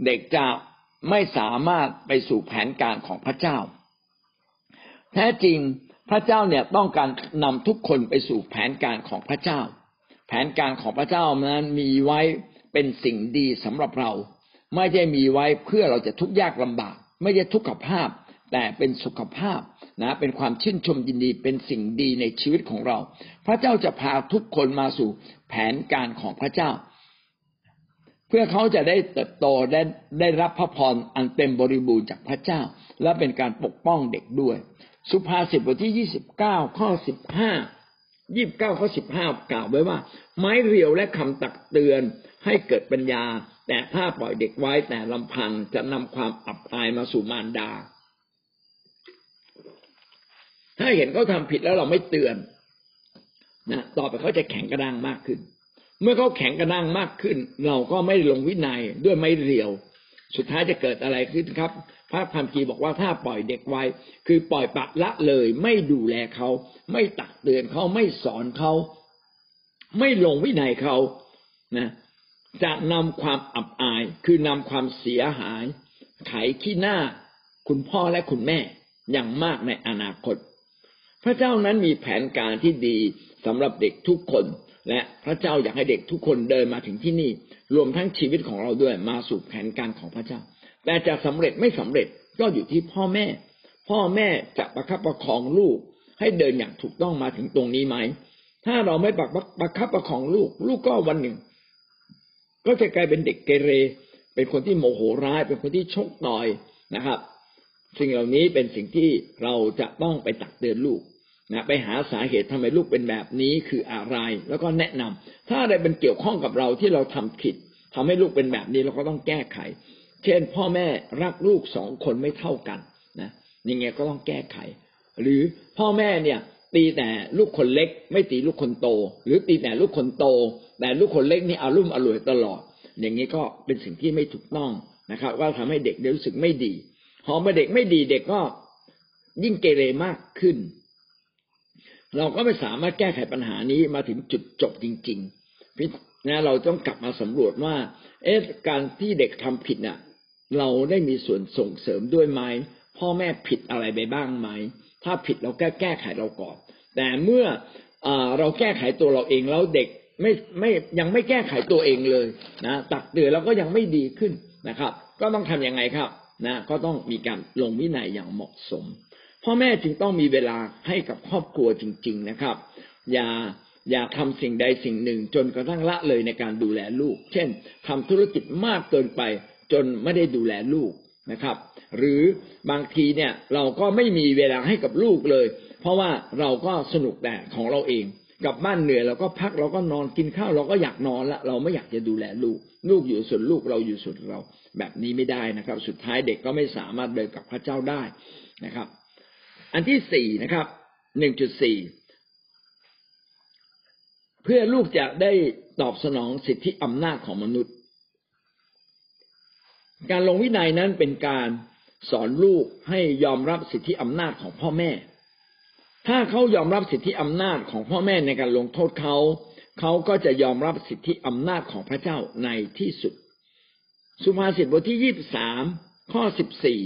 เด็กจะไม่สามารถไปสู่แผนการของพระเจ้า แท้จริงพระเจ้าเนี่ยต้องการนำทุกคนไปสู่แผนการของพระเจ้า แผนการของพระเจ้านั้นมีไว้เป็นสิ่งดีสำหรับเรา ไม่ใช่มีไว้เพื่อเราจะทุกข์ยากลำบาก ไม่ใช่ทุกขภาพ แต่เป็นสุขภาพนะเป็นความชื่นชมยินดีเป็นสิ่งดีในชีวิตของเรา พระเจ้าจะพาทุกคนมาสู่แผนการของพระเจ้า เพื่อเขาจะได้เติบโตได้ได้รับพระพรอันเต็มบริบูรณ์จากพระเจ้า และเป็นการปกป้องเด็กด้วย สุภาษิตบทที่ยี่สิบเก้าข้อสิบห้ายี่บเก้าข้อสิบห้ากล่าวไว้ว่า ไม้เรียวและคำตักเตือนให้เกิดปัญญา แต่ถ้าปล่อยเด็กไว้แต่ลำพังจะนำความอับอายมาสู่มารดา ถ้าเห็นเขาทาผิดแล้วเราไม่เตือนนะต่อไปเขาจะแข็งกระด้างมากขึ้น เมื่อเขาแข็งกระด้างมากขึ้น เราก็ไม่ลงวินัยด้วยไม่เรียว สุดท้ายจะเกิดอะไรขึ้นครับ พระคัมภีร์บอกว่าถ้าปล่อยเด็กไว้ คือปล่อยปะละเลย ไม่ดูแลเขา ไม่ตักเตือนเขาไม่สอนเขา ไม่ลงวินัยเขานะจะนำความอับอาย คือนำความเสียหาย ไขขี้หน้า คุณพ่อและคุณแม่อย่างมากในอนาคต พระเจ้านั้นมีแผนการที่ดีสำหรับเด็กทุกคน และพระเจ้าอยากให้เด็กทุกคนเดินมาถึงที่นี่ รวมทั้งชีวิตของเราด้วยมาสู่แผนการของพระเจ้า แต่จะสำเร็จไม่สำเร็จก็อยู่ที่พ่อแม่ พ่อแม่จะประคับประคองลูก ให้เดินอย่างถูกต้องมาถึงตรงนี้ไหม ถ้าเราไม่ประประคับประคองลูก ลูกก็วันหนึ่ง ก็จะกลายเป็นเด็กเกเร เป็นคนที่โมโหร้าย เป็นคนที่ชกต่อยนะครับ สิ่งเหล่านี้เป็นสิ่งที่เราจะต้องไปตักเตือนลูก นะไปหาสาเหตุทำไมลูกเป็นแบบนี้คืออะไร แล้วก็แนะนำถ้าอะไรเป็นเกี่ยวข้องกับเราที่เราทำผิดทำให้ลูกเป็นแบบนี้เราก็ต้องแก้ไข เช่น พ่อแม่รักลูกสองคนไม่เท่ากันนะยังไงก็ต้องแก้ไข หรือพ่อแม่เนี่ย ตีแต่ลูกคนเล็ก ไม่ตีลูกคนโต หรือตีแต่ลูกคนโต แต่ลูกคนเล็กนี่อารุ่มอร่วยตลอด อย่างนี้ก็เป็นสิ่งที่ไม่ถูกต้องนะครับ ว่าทำให้เด็กรู้สึกไม่ดีพอมื่อเด็กไม่ดีเด็กก็ยิ่งเกเรมากขึ้น เราก็ไม่สามารถแก้ไขปัญหานี้มาถึงจุดจบจริงๆนะเราต้องกลับมาสำรวจว่า เอ๊ะการที่เด็กทำผิดเนี่ยเราได้มีส่วนส่งเสริมด้วยไหมพ่อแม่ผิดอะไรไปบ้างไหม ถ้าผิดเราแก้แก้ไขเราก่อน แต่เมื่ออเราแก้ไขตัวเราเองแล้วเด็กไม่ไม่ยังไม่แก้ไขตัวเองเลยนะตักเตือนแล้วก็ยังไม่ดีขึ้นนะครับ ก็ต้องทํำยังไงครับนะก็ต้องมีการลงวินัยอย่างเหมาะสม พ่อแม่จึงต้องมีเวลาให้กับครอบครัวจริง ๆนะครับ อย่าอย่าทำสิ่งใดสิ่งหนึ่ง จนกระทั่งละเลยในการดูแลลูก เช่นทำธุรกิจมากเกินไป จนไม่ได้ดูแลลูกนะครับ หรือบางทีเนี่ยเราก็ไม่มีเวลาให้กับลูกเลย เพราะว่าเราก็สนุกแต่ของเราเองกลับบ้านเหนื่อยเราก็พักเราก็นอนกินข้าวเราก็อยากนอนละเราไม่อยากจะดูแลลูก ลูกอยู่ส่วนลูกเราอยู่ส่วนเรา แบบนี้ไม่ได้นะครับ สุดท้ายเด็กก็ไม่สามารถเดินกับพระเจ้าได้นะครับ อันที่สี่นะครับหนึ่งจุดสี่เพื่อลูกจะได้ตอบสนองสิทธิอำนาจของมนุษย์ การลงวินัยนั้นเป็นการสอนลูกให้ยอมรับสิทธิอำนาจของพ่อแม่ ถ้าเขายอมรับสิทธิอำนาจของพ่อแม่ในการลงโทษเขาเขาก็จะยอมรับสิทธิอำนาจของพระเจ้าในที่สุด สุภาษิตบทที่ยี่สิบสามข้อสิบสี่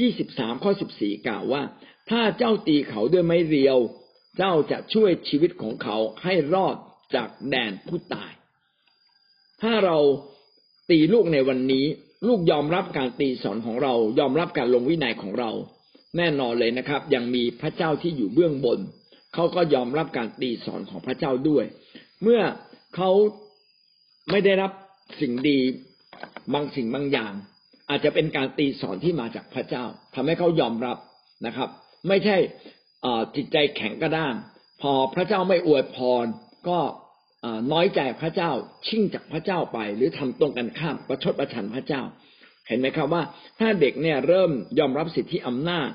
ยี่สิบสามข้อสิบสี่กล่าวว่า ถ้าเจ้าตีเขาด้วยไม้เรียว เจ้าจะช่วยชีวิตของเขาให้รอดจากแดนผู้ตาย ถ้าเราตีลูกในวันนี้ ลูกยอมรับการตีสอนของเรายอมรับการลงวินัยของเรา แน่นอนเลยนะครับ ยังมีพระเจ้าที่อยู่เบื้องบน เขาก็ยอมรับการตีสอนของพระเจ้าด้วย เมื่อเขาไม่ได้รับสิ่งดีบางสิ่งบางอย่าง อาจจะเป็นการตีสอนที่มาจากพระเจ้าทำให้เขายอมรับนะครับ ไม่ใช่จิตใจแข็งกระด้างพอพระเจ้าไม่อวยพร ก็น้อยใจพระเจ้าชิ่งจากพระเจ้าไป หรือทำตรงกันข้ามประชดประชันพระเจ้า เห็นไหมครับว่า ถ้าเด็กเนี่ยเริ่มยอมรับสิทธิอำนาจ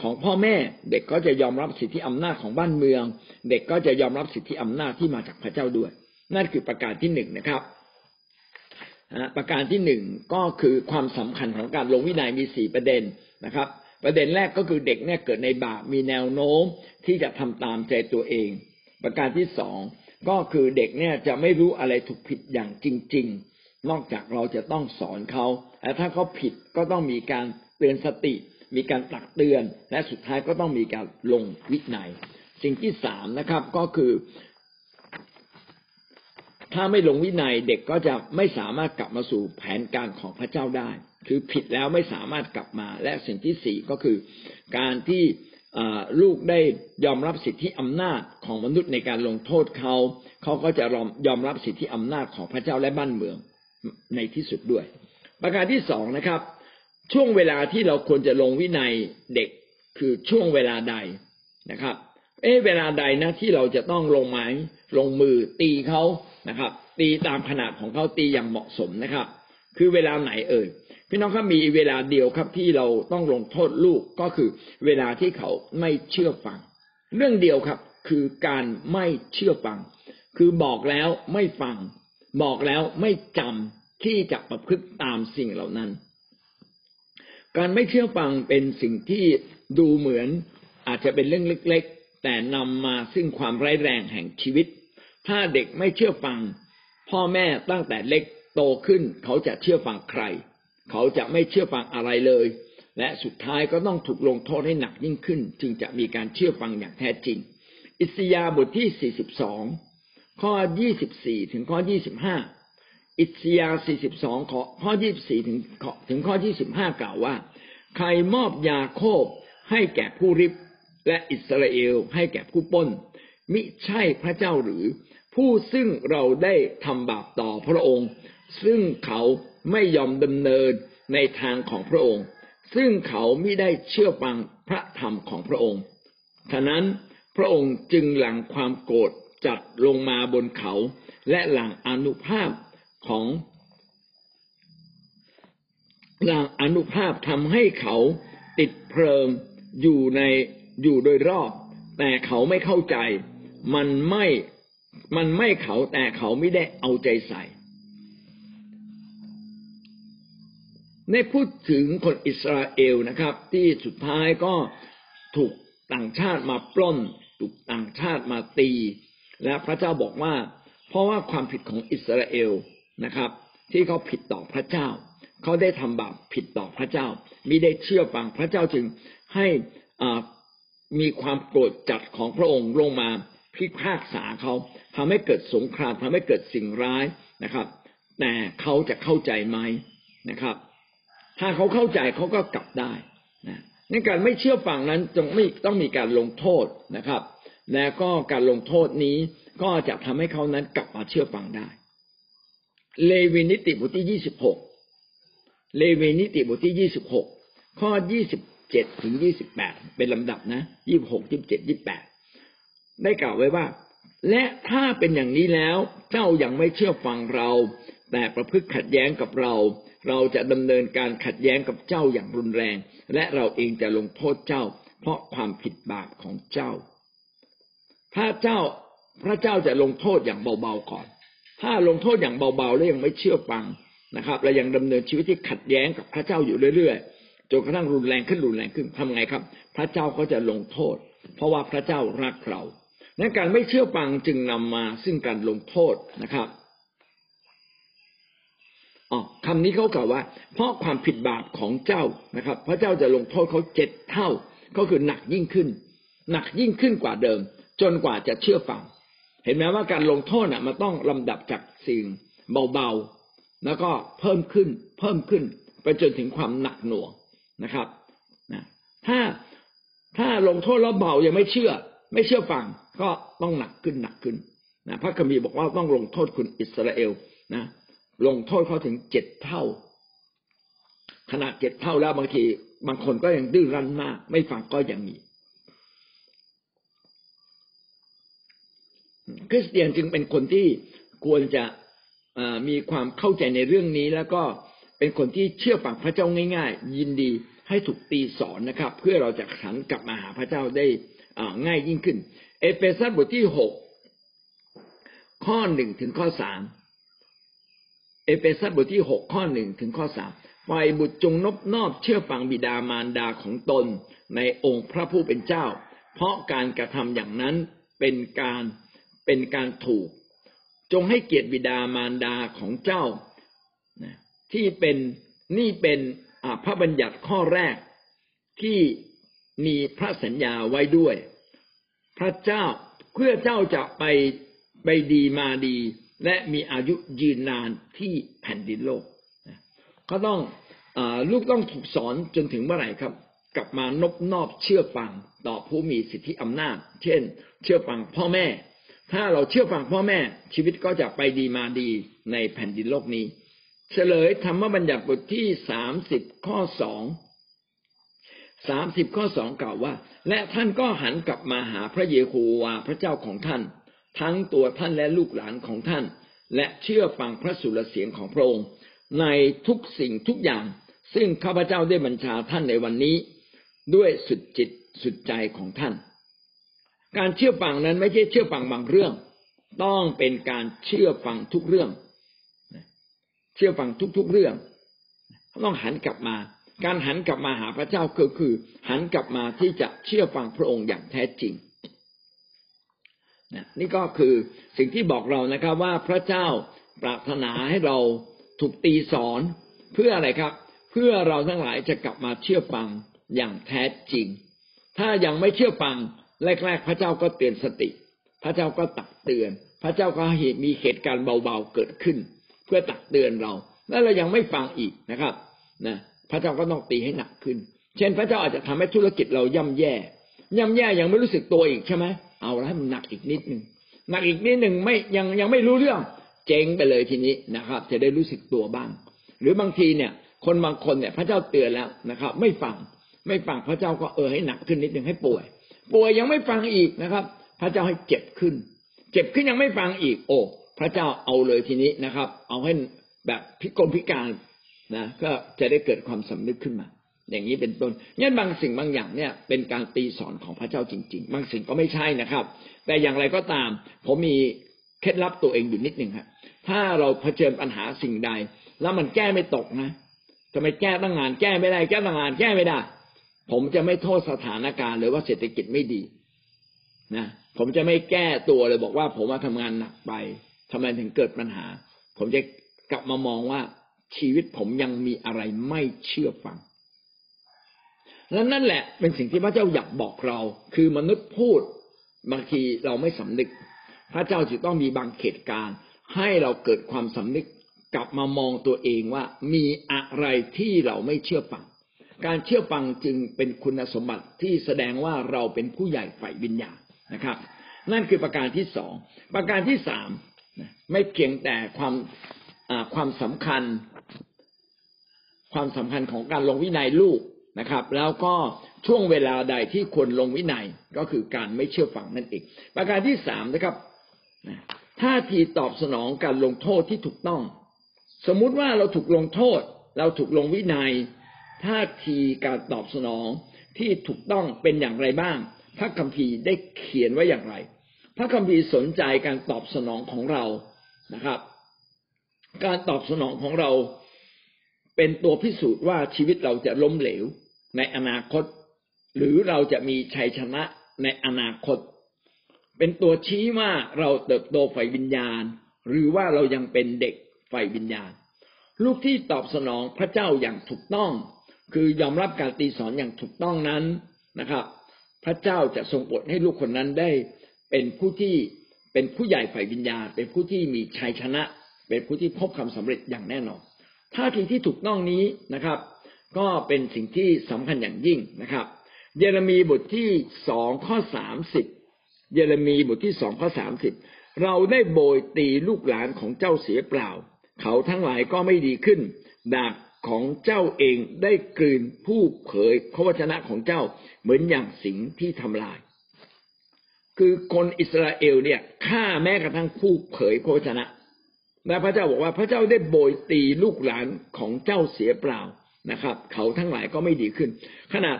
ของพ่อแม่ เด็กก็จะยอมรับสิทธิอำนาจของบ้านเมือง เด็กก็จะยอมรับสิทธิอำนาจที่มาจากพระเจ้าด้วย นั่นคือประการที่หนึ่งนะครับ ประการที่หนึ่งก็คือความสำคัญของการลงวินัยมีสี่ประเด็นนะครับ ประเด็นแรกก็คือเด็กเนี่ยเกิดในบาปมีแนวโน้มที่จะทำตามใจตัวเอง ประการที่สองก็คือเด็กเนี่ยจะไม่รู้อะไรถูกผิดอย่างจริง ๆ นอกจากเราจะต้องสอนเขาและถ้าเขาผิดก็ต้องมีการเตือนสติ มีการตักเตือน และสุดท้ายก็ต้องมีการลงวินัย สิ่งที่สามนะครับก็คือ ถ้าไม่ลงวินัยเด็กก็จะไม่สามารถกลับมาสู่แผนการของพระเจ้าได้ คือผิดแล้วไม่สามารถกลับมา และสิ่งที่สี่ก็คือ การที่ลูกได้ยอมรับสิทธิอำนาจของมนุษย์ในการลงโทษเขาเขาก็จะยอมรับสิทธิอำนาจของพระเจ้าและบ้านเมืองในที่สุดด้วย ประการที่สองนะครับ ช่วงเวลาที่เราควรจะลงวินัยเด็กคือช่วงเวลาใดนะครับ เอ๊เวลาใดนะที่เราจะต้องลงไม้ลงมือตีเขา นะครับ ตีตามขนาดของเขาตีอย่างเหมาะสมนะครับ คือเวลาไหนเอ่ยพี่น้องครับมีเวลาเดียวครับที่เราต้องลงโทษลูกก็คือเวลาที่เขาไม่เชื่อฟัง เรื่องเดียวครับ คือการไม่เชื่อฟัง คือบอกแล้วไม่ฟัง บอกแล้วไม่จำที่จะประพฤติตามสิ่งเหล่านั้น การไม่เชื่อฟังเป็นสิ่งที่ดูเหมือนอาจจะเป็นเรื่องเล็ก ๆ แต่นำมาซึ่งความร้ายแรงแห่งชีวิต ถ้าเด็กไม่เชื่อฟัง พ่อแม่ตั้งแต่เล็กโตขึ้น เขาจะเชื่อฟังใคร เขาจะไม่เชื่อฟังอะไรเลย และสุดท้ายก็ต้องถูกลงโทษให้หนักยิ่งขึ้น จึงจะมีการเชื่อฟังอย่างแท้จริง อิสยาบทที่ 42 ข้อ 24 ถึงข้อ 25 อิสยา 42 ข้อข้อ24 ถึงถึงข้อ 25 กล่าวว่า ใครมอบยาโคบให้แก่ผู้ริบและอิสราเอลให้แก่ผู้ป้น มิใช่พระเจ้าหรือ ผู้ซึ่งเราได้ทำบาปต่อพระองค์ ซึ่งเขาไม่ยอมดำเนินในทางของพระองค์ ซึ่งเขาไม่ได้เชื่อฟังพระธรรมของพระองค์ ฉะนั้นพระองค์จึงหลังความโกรธจัดลงมาบนเขา และหลังอนุภาพของนางอนุภาพทำให้เขาติดเพลิงอยู่ในอยู่โดยรอบ แต่เขาไม่เข้าใจ มันไม่ มันไม่เขาแต่เขาไม่ได้เอาใจใส่ในพูดถึงคนอิสราเอลนะครับ ที่สุดท้ายก็ถูกต่างชาติมาปล้น ถูกต่างชาติมาตี และพระเจ้าบอกว่า เพราะว่าความผิดของอิสราเอลนะครับ ที่เขาผิดต่อพระเจ้า เขาได้ทำบาปผิดต่อพระเจ้ามิได้เชื่อฟังพระเจ้าจึงให้มีความโกรธจัดของพระองค์ลงมา พิพากษาเขาทำให้เกิดสงครามทำให้เกิดสิ่งร้ายนะครับ แต่เขาจะเข้าใจไหมนะครับ ถ้าเขาเข้าใจเขาก็กลับได้นะในการไม่เชื่อฟังนั้นจงไม่ต้องมีการลงโทษนะครับ และก็การลงโทษนี้ก็จะทำให้เขานั้นกลับมาเชื่อฟังได้ เลวีนิติบทที่ยี่สิบหกเลวีนิติบทที่ยี่สิบหกข้อยี่สิบเจ็ดถึงยี่สิบแปดเป็นลำดับนะยี่บหกยี่บเจ็ดยี่แปด ได้กล่าวไว้ว่า และถ้าเป็นอย่างนี้แล้วเจ้ายัางไม่เชื่อฟังเรา แต่ประพฤติขัดแย้งกับเรา เราจะดำเนินการขัดแย้งกับเจ้าอย่างรุนแรง และเราเองจะลงโทษเจ้า เพราะความผิดบาปของเจ้า ถ้าเจ้าพระเจ้าจะลงโทษอย่างเบาๆก่อน ถ้าลงโทษอย่างเบาๆแล้วยังไม่เชื่อฟังนะครับและยังดำเนินชีวิตที่ขัดแย้งกับพระเจ้าอยู่เรื่อยๆจนกระทั่งรุนแรงขึ้นรุนแรงขึ้นทำไงครับ พระเจ้าก็จะลงโทษ เพราะว่าพระเจ้ารักเรา นั้นการไม่เชื่อฟังจึงนำมาซึ่งการลงโทษนะครับอ๋อคำนี้เขากล่าวว่า เพราะความผิดบาปของเจ้านะครับ พระเจ้าจะลงโทษเขาเจ็ดเท่า ก็คือหนักยิ่งขึ้น หนักยิ่งขึ้นกว่าเดิม จนกว่าจะเชื่อฟัง เห็นไหมว่าการลงโทษน่ะมันต้องลำดับจากสิ่งเบาๆ แล้วก็เพิ่มขึ้น เพิ่มขึ้นไปจนถึงความหนักหน่วงนะครับนะถ้าถ้าลงโทษแล้วเบายังไม่เชื่อ ไม่เชื่อฟัง ก็ต้องหนักขึ้นหนักขึ้นนะพระคัมภีร์บอกว่าต้องลงโทษคุณอิสราเอลนะลงโทษเขาถึงเจ็ดเท่า ขนาดเจ็ดเท่าแล้วบางทีบางคนก็ยังดื้อรั้นมาก ไม่ฟังก็ยังมีคริสเตียนจึงเป็นคนที่ควรจะมีความเข้าใจในเรื่องนี้ แล้วก็เป็นคนที่เชื่อฟังพระเจ้าง่าย ๆ ยินดีให้ถูกตีสอนนะครับ เพื่อเราจะหันกลับมาหาพระเจ้าได้ง่ายยิ่งขึ้น เอเฟซัสบทที่หกข้อหนึ่งถึงข้อสามเอเฟซัสบทที่หกข้อหนึ่งถึงข้อสามฝ่ายบุตรจงนบนอบเชื่อฟังบิดามารดาของตนในองค์พระผู้เป็นเจ้า เพราะการกระทำอย่างนั้นเป็นการเป็นการถูก จงให้เกียรติบิดามารดาของเจ้าที่เป็นนี่เป็นพระบัญญัติข้อแรกที่มีพระสัญญาไว้ด้วย พระเจ้าเพื่อเจ้าจะไปไปดีมาดี และมีอายุยืนนานที่แผ่นดินโลกก็ต้องอลูกต้องถูกสอนจนถึงเมื่อไหร่ครับ กลับมานบนอบเชื่อฟังต่อผู้มีสิทธิอำนาจ เช่น เชื่อฟังพ่อแม่ ถ้าเราเชื่อฟังพ่อแม่ ชีวิตก็จะไปดีมาดีในแผ่นดินโลกนี้ เฉลยธรรมบัญญัติบทที่สามสิบข้อสอง สามสิบข้อสองกล่าวว่า และท่านก็หันกลับมาหาพระเยโฮวาพระเจ้าของท่าน ทั้งตัวท่านและลูกหลานของท่าน และเชื่อฟังพระสุรเสียงของพระองค์ ในทุกสิ่งทุกอย่าง ซึ่งข้าพเจ้าได้บัญชาท่านในวันนี้ ด้วยสุดจิตสุดใจของท่าน การเชื่อฟังนั้นไม่ใช่เชื่อฟังบางเรื่อง ต้องเป็นการเชื่อฟังทุกเรื่อง เชื่อฟังทุกๆเรื่อง ต้องหันกลับมา การหันกลับมาหาพระเจ้าก็คือ หันกลับมาที่จะเชื่อฟังพระองค์อย่างแท้จริงนี่ก็คือสิ่งที่บอกเรานะครับ ว่าพระเจ้าปรารถนาให้เราถูกตีสอนเพื่ออะไรครับ เพื่อเราทั้งหลายจะกลับมาเชื่อฟังอย่างแท้จริง ถ้ายังไม่เชื่อฟังแรก ๆ พระเจ้าก็เตือนสติ พระเจ้าก็ตักเตือน พระเจ้าก็เหตุมีเหตุการณ์เบาๆเกิดขึ้น เพื่อตักเตือนเรา แล้วเรายังไม่ฟังอีกนะครับนะ พระเจ้าก็ต้องตีให้หนักขึ้น เช่น พระเจ้าอาจจะทำให้ธุรกิจเราย่ำแย่ย่ำแย่ยังไม่รู้สึกตัวอีกใช่ไหมเอาแล้วให้มันหนักอีกนิดหนึ่งหนักอีกนิดหนึ่งไม่ยังยังไม่รู้เรื่อง เจ๊งไปเลยทีนี้นะครับ จะได้รู้สึกตัวบ้าง หรือบางทีเนี่ย คนบางคนเนี่ย พระเจ้าเตือนแล้วนะครับ ไม่ฟังไม่ฟังพระเจ้าก็เออให้หนักขึ้นนิดหนึ่งให้ป่วย ป่วยยังไม่ฟังอีกนะครับ พระเจ้าให้เจ็บขึ้น เจ็บขึ้นยังไม่ฟังอีก โอ้พระเจ้าเอาเลยทีนี้นะครับ เอาให้แบบพิกลพิการ นะก็จะได้เกิดความสำนึกขึ้นมา อย่างนี้เป็นต้นงั้นบางสิ่งบางอย่างเนี่ย เป็นการตีสอนของพระเจ้าจริง ๆ บางสิ่งก็ไม่ใช่นะครับ แต่อย่างไรก็ตาม ผมมีเคล็ดลับตัวเองอยู่นิดหนึ่งครับถ้าเราเผชิญปัญหาสิ่งใด แล้วมันแก้ไม่ตกนะทำไมแก้ตั้งงานแก้ไม่ได้แก้ตั้งงานแก้ไม่ได้ ผมจะไม่โทษสถานการณ์หรือว่าเศรษฐกิจไม่ดีนะผมจะไม่แก้ตัวเลยบอกว่า ผมว่าทำงานหนักไปทำไมถึงเกิดปัญหา ผมจะกลับมามองว่า ชีวิตผมยังมีอะไรไม่เชื่อฟังและนั่นแหละเป็นสิ่งที่พระเจ้าอยากบอกเรา คือมนุษย์พูดบางทีเราไม่สำนึก พระเจ้าจะต้องมีบางเหตุการณ์ ให้เราเกิดความสำนึกกลับมามองตัวเองว่ามีอะไรที่เราไม่เชื่อฟัง การเชื่อฟังจึงเป็นคุณสมบัติที่แสดงว่าเราเป็นผู้ใหญ่ฝ่ายวิญญาณนะครับ นั่นคือประการที่สองประการที่สามไม่เพียงแต่ความความสำคัญ ความสำคัญของการลงวินัยลูกนะครับ แล้วก็ช่วงเวลาใดที่ควรลงวินัยก็คือการไม่เชื่อฟังนั่นเอง ประการที่สามนะครับท่าทีตอบสนองการลงโทษที่ถูกต้อง สมมุติว่าเราถูกลงโทษ เราถูกลงวินัยท่าทีการตอบสนองที่ถูกต้องเป็นอย่างไรบ้าง พระคัมภีร์ได้เขียนไว้อย่างไร พระคัมภีร์สนใจการตอบสนองของเรานะครับ การตอบสนองของเรา เป็นตัวพิสูจน์ว่าชีวิตเราจะล้มเหลวในอนาคต หรือเราจะมีชัยชนะในอนาคต เป็นตัวชี้ว่าเราเติบโตฝ่ายวิญญาณ หรือว่าเรายังเป็นเด็กฝ่ายวิญญาณ ลูกที่ตอบสนองพระเจ้าอย่างถูกต้อง คือยอมรับการตีสอนอย่างถูกต้องนั้นนะครับ พระเจ้าจะทรงโปรดให้ลูกคนนั้นได้เป็นผู้ที่เป็นผู้ใหญ่ฝ่ายวิญญาณ เป็นผู้ที่มีชัยชนะ เป็นผู้ที่พบความสำเร็จอย่างแน่นอน ท่าทีที่ถูกต้องนี้นะครับ ก็เป็นสิ่งที่สำคัญอย่างยิ่งนะครับ เยเรมีบทที่สองข้อสามสิบเยเรมีบทที่สองข้อสามสิบเราได้โบยตีลูกหลานของเจ้าเสียเปล่า เขาทั้งหลายก็ไม่ดีขึ้นดาบของเจ้าเองได้กลืนผู้เผยพระวจนะของเจ้าเหมือนอย่างสิงที่ทำลาย คือคนอิสราเอลเนี่ยฆ่าแม้กระทั่งผู้เผยพระวจนะ และพระเจ้าบอกว่าพระเจ้าได้โบยตีลูกหลานของเจ้าเสียเปล่านะครับ เขาทั้งหลายก็ไม่ดีขึ้น ขนาด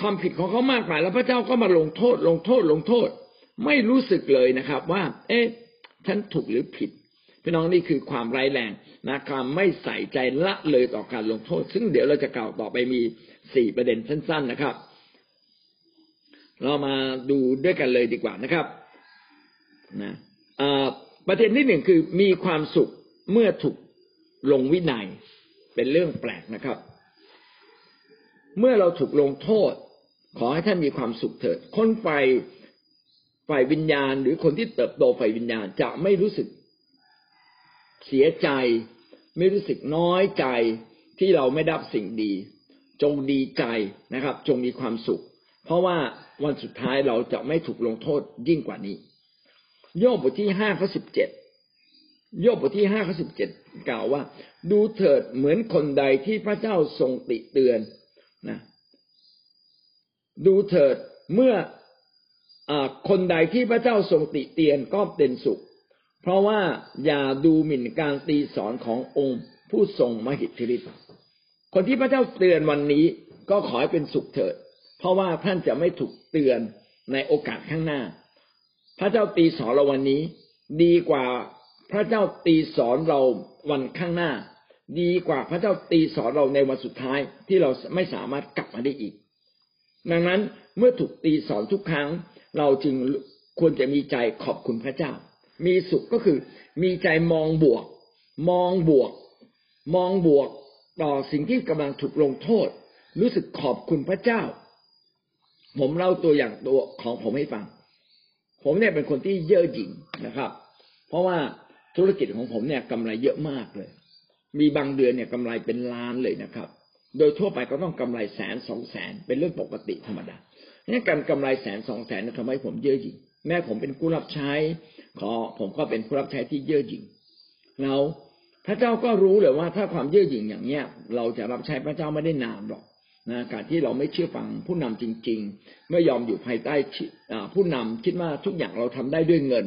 ความผิดของเขามากมายแล้วพระเจ้าก็มาลงโทษ ลงโทษลงโทษ ไม่รู้สึกเลยนะครับ ว่า เอ๊ะฉันถูกหรือผิดพี่น้องนี่คือความไร้แรงนะความไม่ใส่ใจละเลยต่อการลงโทษ ซึ่งเดี๋ยวเราจะกล่าวต่อไปมีสี่ประเด็นสั้น ๆนะครับ เรามาดูด้วยกันเลยดีกว่านะครับ นะอ่า ประเด็นที่หนึ่งคือมีความสุขเมื่อถูกลงวินัย เป็นเรื่องแปลกนะครับ เมื่อเราถูกลงโทษ ขอให้ท่านมีความสุขเถิดคนฝ่ายฝ่ายวิญญาณ หรือคนที่เติบโตฝ่ายวิญญาณจะไม่รู้สึกเสียใจ ไม่รู้สึกน้อยใจที่เราไม่ได้สิ่งดี จงดีใจนะครับ จงมีความสุข เพราะว่าวันสุดท้ายเราจะไม่ถูกลงโทษยิ่งกว่านี้ โยบบทที่ห้าข้อสิบเจ็ดโยบบทที่ห้าข้อสิบเจ็ดกล่าวว่า ดูเถิดเหมือนคนใดที่พระเจ้าทรงติเตือนนะดูเถิดเมื่ออคนใดที่พระเจ้าทรงติเตียนก็เป็นสุข เพราะว่าอย่าดูหมิ่นการตีสอนขององค์ผู้ทรงมหิทธิฤทธิ์คนที่พระเจ้าเตือนวันนี้ก็ขอให้เป็นสุขเถิด เพราะว่าท่านจะไม่ถูกเตือนในโอกาสข้างหน้า พระเจ้าตีสอนเราวันนี้ ดีกว่าพระเจ้าตีสอนเราวันข้างหน้า ดีกว่าพระเจ้าตีสอนเราในวันสุดท้ายที่เราไม่สามารถกลับมาได้อีก ดังนั้นเมื่อถูกตีสอนทุกครั้ง เราจึงควรจะมีใจขอบคุณพระเจ้า มีสุขก็คือมีใจมองบวก มองบวก มองบวกต่อสิ่งที่กำลังถูกลงโทษ รู้สึกขอบคุณพระเจ้า ผมเล่าตัวอย่างตัวของผมให้ฟัง ผมเนี่ยเป็นคนที่เย่อหยิ่งนะครับ เพราะว่าธุรกิจของผมเนี่ยกำไรเยอะมากเลย มีบางเดือนเนี่ยกำไรเป็นล้านเลยนะครับ โดยทั่วไปก็ต้องกำไรแสนสองแสนเป็นเรื่องปกติธรรมดาเนี่ยการกำไรแสนสองแสนทำให้ผมเย่อหยิ่งแม่ผมเป็นผู้รับใช้ ขอผมก็เป็นผู้รับใช้ที่เย่อหยิ่งแล้วพระเจ้าก็รู้เลยว่าถ้าความเย่อหยิ่งอย่างเนี้ย เราจะรับใช้พระเจ้าไม่ได้นานหรอก นะการที่เราไม่เชื่อฟังผู้นำจริง ๆ ไม่ยอมอยู่ภายใต้ผู้นำคิดว่าทุกอย่างเราทำได้ด้วยเงิน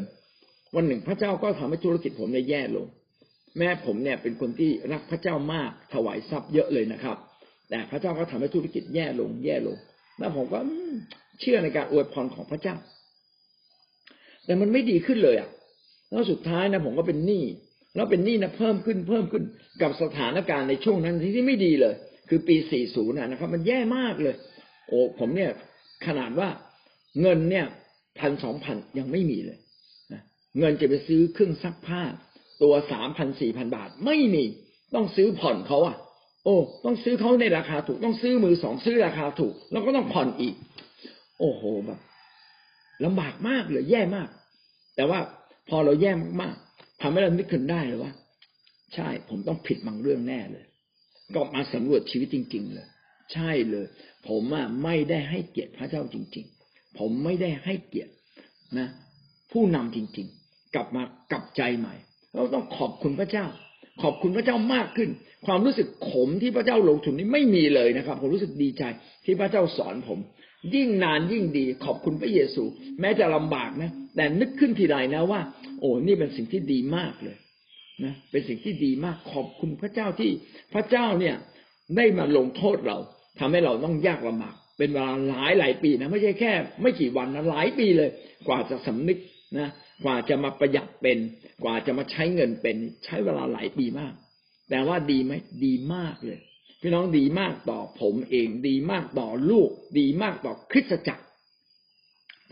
วันหนึ่งพระเจ้าก็ทำให้ธุรกิจผมเนี่ยแย่ลง แม่ผมเนี่ยเป็นคนที่รักพระเจ้ามากถวายทรัพย์เยอะเลยนะครับ แต่พระเจ้าก็ทำให้ธุรกิจแย่ลง แย่ลง แล้วผมก็เชื่อในการอวยพรของพระเจ้า แต่มันไม่ดีขึ้นเลยอะแล้วสุดท้ายนะผมก็เป็นหนี้แล้วเป็นหนี้นะเพิ่มขึ้นเพิ่มขึ้นกับสถานการณ์ในช่วงนั้นที่ไม่ดีเลย คือปี 40 นะครับ มันแย่มากเลย โอ้ผมเนี่ยขนาดว่าเงินเนี่ยพันสองพันยังไม่มีเลยนะเงินจะไปซื้อเครื่องซักผ้า ตัวสามพันสี่พันบาท ไม่มีต้องซื้อผ่อนเขาอะ โอ้ ต้องซื้อเขาในราคาถูกต้องซื้อมือสองซื้อราคาถูก แล้วก็ต้องผ่อนอีก โอ้โหแบบลำบากมากเลยแย่มาก แต่ว่าพอเราแย่มากๆทำให้เรานึกขึ้นได้เลยว่า ใช่ผมต้องผิดบางเรื่องแน่เลย ก็มาสำรวจชีวิตจริง ๆ เลย ใช่เลย ผมอะไม่ได้ให้เกียรติพระเจ้าจริง ๆ ผมไม่ได้ให้เกียรตินะ ผู้นำจริง ๆ กลับมากลับใจใหม่เราต้องขอบคุณพระเจ้า ขอบคุณพระเจ้ามากขึ้น ความรู้สึกขมที่พระเจ้าลงทุนนี้ไม่มีเลยนะครับ ผมรู้สึกดีใจที่พระเจ้าสอนผม ยิ่งนานยิ่งดี ขอบคุณพระเยซู แม้จะลำบากนะ แต่นึกขึ้นทีไรนะว่า โอ้นี่เป็นสิ่งที่ดีมากเลย นะเป็นสิ่งที่ดีมากขอบคุณพระเจ้าที่พระเจ้าเนี่ยได้มาลงโทษเราทำให้เราต้องยากลำบากเป็นเวลาหลายหลายปีนะไม่ใช่แค่ ไม่กี่วันนะหลายปีเลย กว่าจะสำนึกนะกว่าจะมาประหยัดเป็น กว่าจะมาใช้เงินเป็น ใช้เวลาหลายปีมาก แต่ว่าดีไหมดีมากเลย พี่น้องดีมากต่อผมเอง ดีมากต่อลูก ดีมากต่อคริสตจักร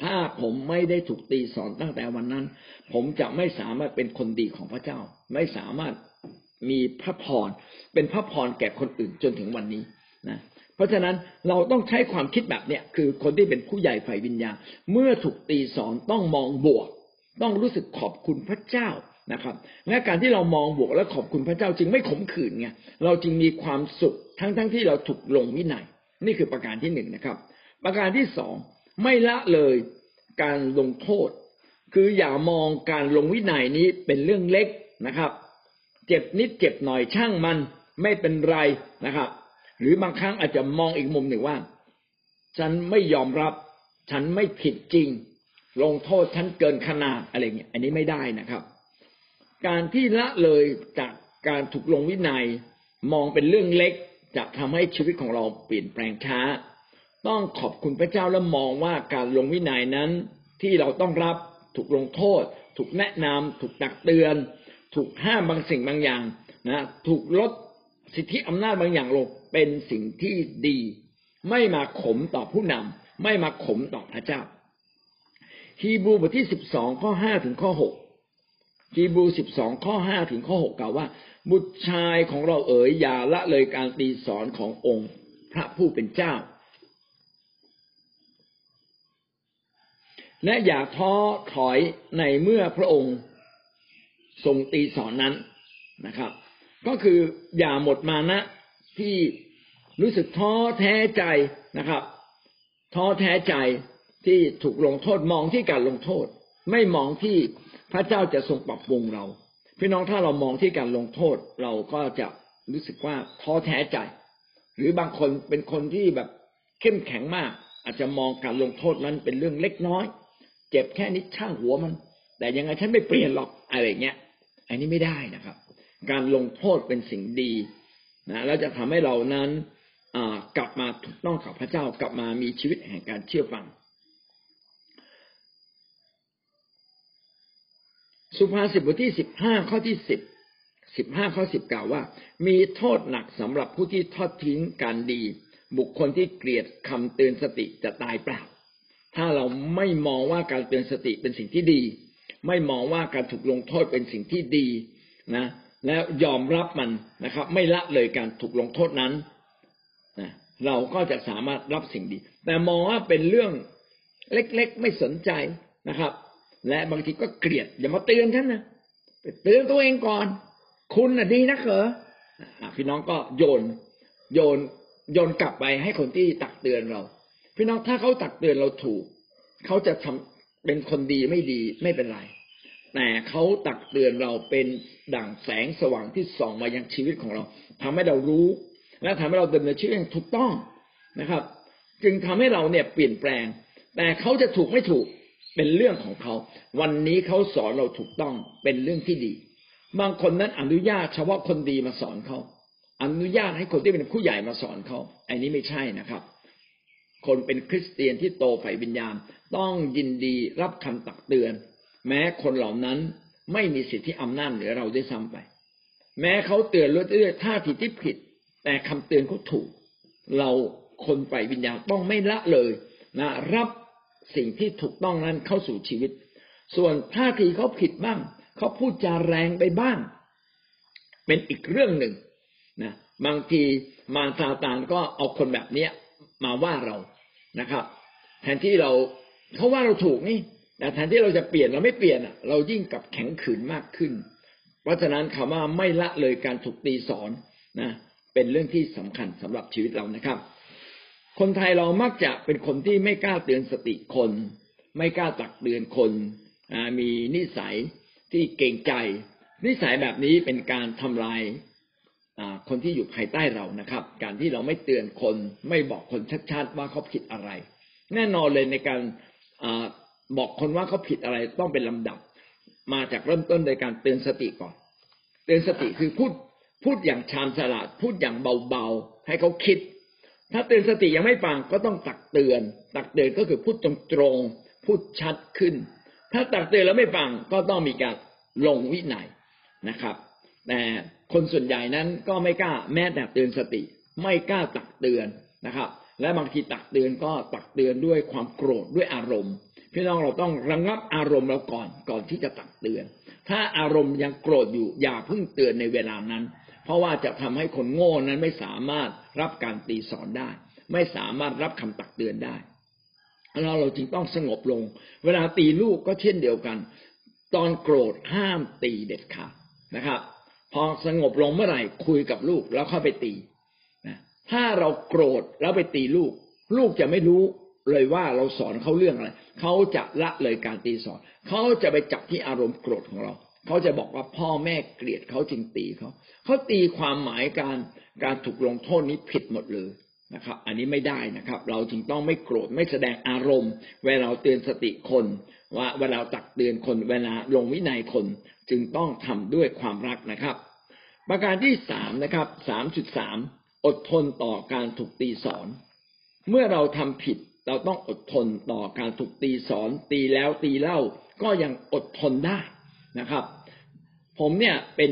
ถ้าผมไม่ได้ถูกตีสอนตั้งแต่วันนั้น ผมจะไม่สามารถเป็นคนดีของพระเจ้า ไม่สามารถมีพระพรเป็นพระพรแก่คนอื่นจนถึงวันนี้นะเพราะฉะนั้นเราต้องใช้ความคิดแบบเนี้ยคือคนที่เป็นผู้ใหญ่ฝ่ายวิญญาณเมื่อถูกตีสอนต้องมองบวก ต้องรู้สึกขอบคุณพระเจ้านะครับ และการที่เรามองบวกและขอบคุณพระเจ้าจึงไม่ขมขื่นไงเราจึงมีความสุขทั้งๆทที่เราถูกลงวินัยนี่คือประการที่หนึ่งนะครับ ประการที่สอง ไม่ละเลยการลงโทษ คืออย่ามองการลงวินัยนี้เป็นเรื่องเล็กนะครับ เจ็บนิดเจ็บหน่อยช่างมันไม่เป็นไรนะครับ หรือบางครั้งอาจจะมองอีกมุมหนึ่งว่า ฉันไม่ยอมรับ ฉันไม่ผิดจริง ลงโทษฉันเกินขนาดอะไรเงี้ย อันนี้ไม่ได้นะครับ การที่ละเลยจากการถูกลงวินัยมองเป็นเรื่องเล็กจะทำให้ชีวิตของเราเปลี่ยนแปลงช้า ต้องขอบคุณพระเจ้าและมองว่าการลงวินัยนั้น ที่เราต้องรับถูกลงโทษ ถูกแนะนำถูกตักเตือน ถูกห้ามบางสิ่งบางอย่างนะถูกลดสิทธิอำนาจบางอย่างลงเป็นสิ่งที่ดี ไม่มาขมต่อผู้นำไม่มาขมต่อพระเจ้า ฮีบรูบทที่สิบสองข้อห้าถึงข้อหกฮีบรูสิบสองข้อห้าถึงข้อหกกล่าวว่า บุตรชายของเราเอ๋ยอย่าละเลยการตีสอนขององค์ พระผู้เป็นเจ้า และอย่าท้อถอยในเมื่อพระองค์ทรงตีสอนนั้นนะครับ ก็คืออย่าหมดมานะที่รู้สึกท้อแท้ใจนะครับ ท้อแท้ใจที่ถูกลงโทษมองที่การลงโทษ ไม่มองที่พระเจ้าจะทรงปรับปรุงเรา พี่น้องถ้าเรามองที่การลงโทษเราก็จะรู้สึกว่าท้อแท้ใจ หรือบางคนเป็นคนที่แบบเข้มแข็งมาก อาจจะมองการลงโทษนั้นเป็นเรื่องเล็กน้อย เจ็บแค่นี้ช่างหัวมัน แต่ยังไงฉันไม่เปลี่ยนหรอกอะไรเงี้ย อันนี้ไม่ได้นะครับ การลงโทษเป็นสิ่งดีนะแล้วจะทำให้เรานั้นกลับมาถูกต้องกับพระเจ้ากลับมามีชีวิตแห่งการเชื่อฟัง สุภาษิตบทที่สิบห้าข้อที่สิบสิบห้าข้อสิบกล่าวว่า มีโทษหนักสำหรับผู้ที่ทอดทิ้งการดี บุคคลที่เกลียดคำเตือนสติจะตายเปล่า ถ้าเราไม่มองว่าการเตือนสติเป็นสิ่งที่ดี ไม่มองว่าการถูกลงโทษเป็นสิ่งที่ดีนะ แล้วยอมรับมันนะครับ ไม่ละเลยการถูกลงโทษนั้นนะเราก็จะสามารถรับสิ่งดี แต่มองว่าเป็นเรื่องเล็กๆไม่สนใจนะครับ และบางทีก็เกลียดอย่ามาเตือนฉันนะเตือนตัวเองก่อน คุณน่ะดีนะเหรอพี่น้องก็โยน โยนโยนกลับไปให้คนที่ตักเตือนเรา พี่น้องถ้าเขาตักเตือนเราถูก เขาจะทำเป็นคนดีไม่ดีไม่เป็นไร แต่เขาตักเตือนเราเป็นดั่งแสงสว่างที่ส่องมายังชีวิตของเราทำให้เรารู้ และทำให้เราดำเนินชีวิตอย่างถูกต้องนะครับ จึงทำให้เราเนี่ยเปลี่ยนแปลง แต่เขาจะถูกไม่ถูกเป็นเรื่องของเขา วันนี้เขาสอนเราถูกต้องเป็นเรื่องที่ดี บางคนนั้นอนุญาตเฉพาะคนดีมาสอนเขาอนุญาตให้คนที่เป็นผู้ใหญ่มาสอนเขาอันนี้ไม่ใช่นะครับ คนเป็นคริสเตียนที่โตฝ่ายวิญญาณ ต้องยินดีรับคำตักเตือน แม้คนเหล่านั้นไม่มีสิทธิอำนาจเหนือเราได้ซ้ำไป แม้เขาเตือนด้วยๆท่าทีที่ผิด แต่คำเตือนเขาถูก เราคนฝ่ายวิญญาณต้องไม่ละเลยนะรับสิ่งที่ถูกต้องนั้นเข้าสู่ชีวิต ส่วนท่าทีเขาผิดบ้างเขาพูดจาแรงไปบ้าง เป็นอีกเรื่องหนึ่งนะบางทีมารซาตานก็เอาคนแบบเนี้ย มาว่าเรานะครับ แทนที่เราเขาว่าเราถูกนี่แต่แทนที่เราจะเปลี่ยนเราไม่เปลี่ยนอะเรายิ่งกับแข็งขืนมากขึ้น เพราะฉะนั้นคำว่าไม่ละเลยการถูกตีสอนนะเป็นเรื่องที่สำคัญสำหรับชีวิตเรานะครับ คนไทยเรามักจะเป็นคนที่ไม่กล้าเตือนสติคน ไม่กล้าตักเตือนคนมีนิสัยที่เก่งใจ นิสัยแบบนี้เป็นการทำลาย คนที่อยู่ภายใต้เรานะครับ การที่เราไม่เตือนคนไม่บอกคนชัดๆว่าเขาผิดอะไร แน่นอนเลยในการอบอกคนว่าเขาผิดอะไรต้องเป็นลำดับ มาจากเริ่มต้นโดยการเตือนสติก่อน เตือนสติคือพูดพูดอย่างชาญฉลาด พูดอย่างเบาๆให้เขาคิด ถ้าเตือนสติยังไม่ฟังก็ต้องตักเตือน ตักเตือนก็คือพูดตรงๆพูดชัดขึ้น ถ้าตักเตือนแล้วไม่ฟังก็ต้องมีการลงวินัยนะครับ แต่ คนส่วนใหญ่นั้นก็ไม่กล้าแม้แต่เตือนสติ ไม่กล้าตักเตือนนะครับ และบางทีตักเตือนก็ตักเตือนด้วยความโกรธด้วยอารมณ์ พี่น้องเราต้องระงงับอารมณ์เราก่อนก่อนที่จะตักเตือน ถ้าอารมณ์ยังโกรธอยู่อย่าเพิ่งเตือนในเวลานั้น เพราะว่าจะทำให้คนโง่นั้นไม่สามารถรับการตีสอนได้ ไม่สามารถรับคำตักเตือนได้เราเราจึงต้องสงบลง เวลาตีลูกก็เช่นเดียวกัน ตอนโกรธห้ามตีเด็ดขาดนะครับ พอสงบลงเมื่อไหร่คุยกับลูกแล้วเข้าไปตีนะถ้าเราโกรธแล้วไปตีลูก ลูกจะไม่รู้เลยว่าเราสอนเขาเรื่องอะไรเขาจะละเลยการตีสอนเขาจะไปจับที่อารมณ์โกรธของเราเขาจะบอกว่าพ่อแม่เกลียดเขาจึงตีเขาเขาตีความหมายการการถูกลงโทษนี้ผิดหมดเลยนะครับ อันนี้ไม่ได้นะครับ เราจึงต้องไม่โกรธไม่แสดงอารมณ์ เวลาเตือนสติคน ว่าเวลาตักเตือนคน เวลาลงวินัยคน จึงต้องทำด้วยความรักนะครับ ประการที่สามนะครับสามจุดสามอดทนต่อการถูกตีสอน เมื่อเราทำผิดเราต้องอดทนต่อการถูกตีสอน ตีแล้วตีเล่าก็ยังอดทนได้นะครับ ผมเนี่ยเป็น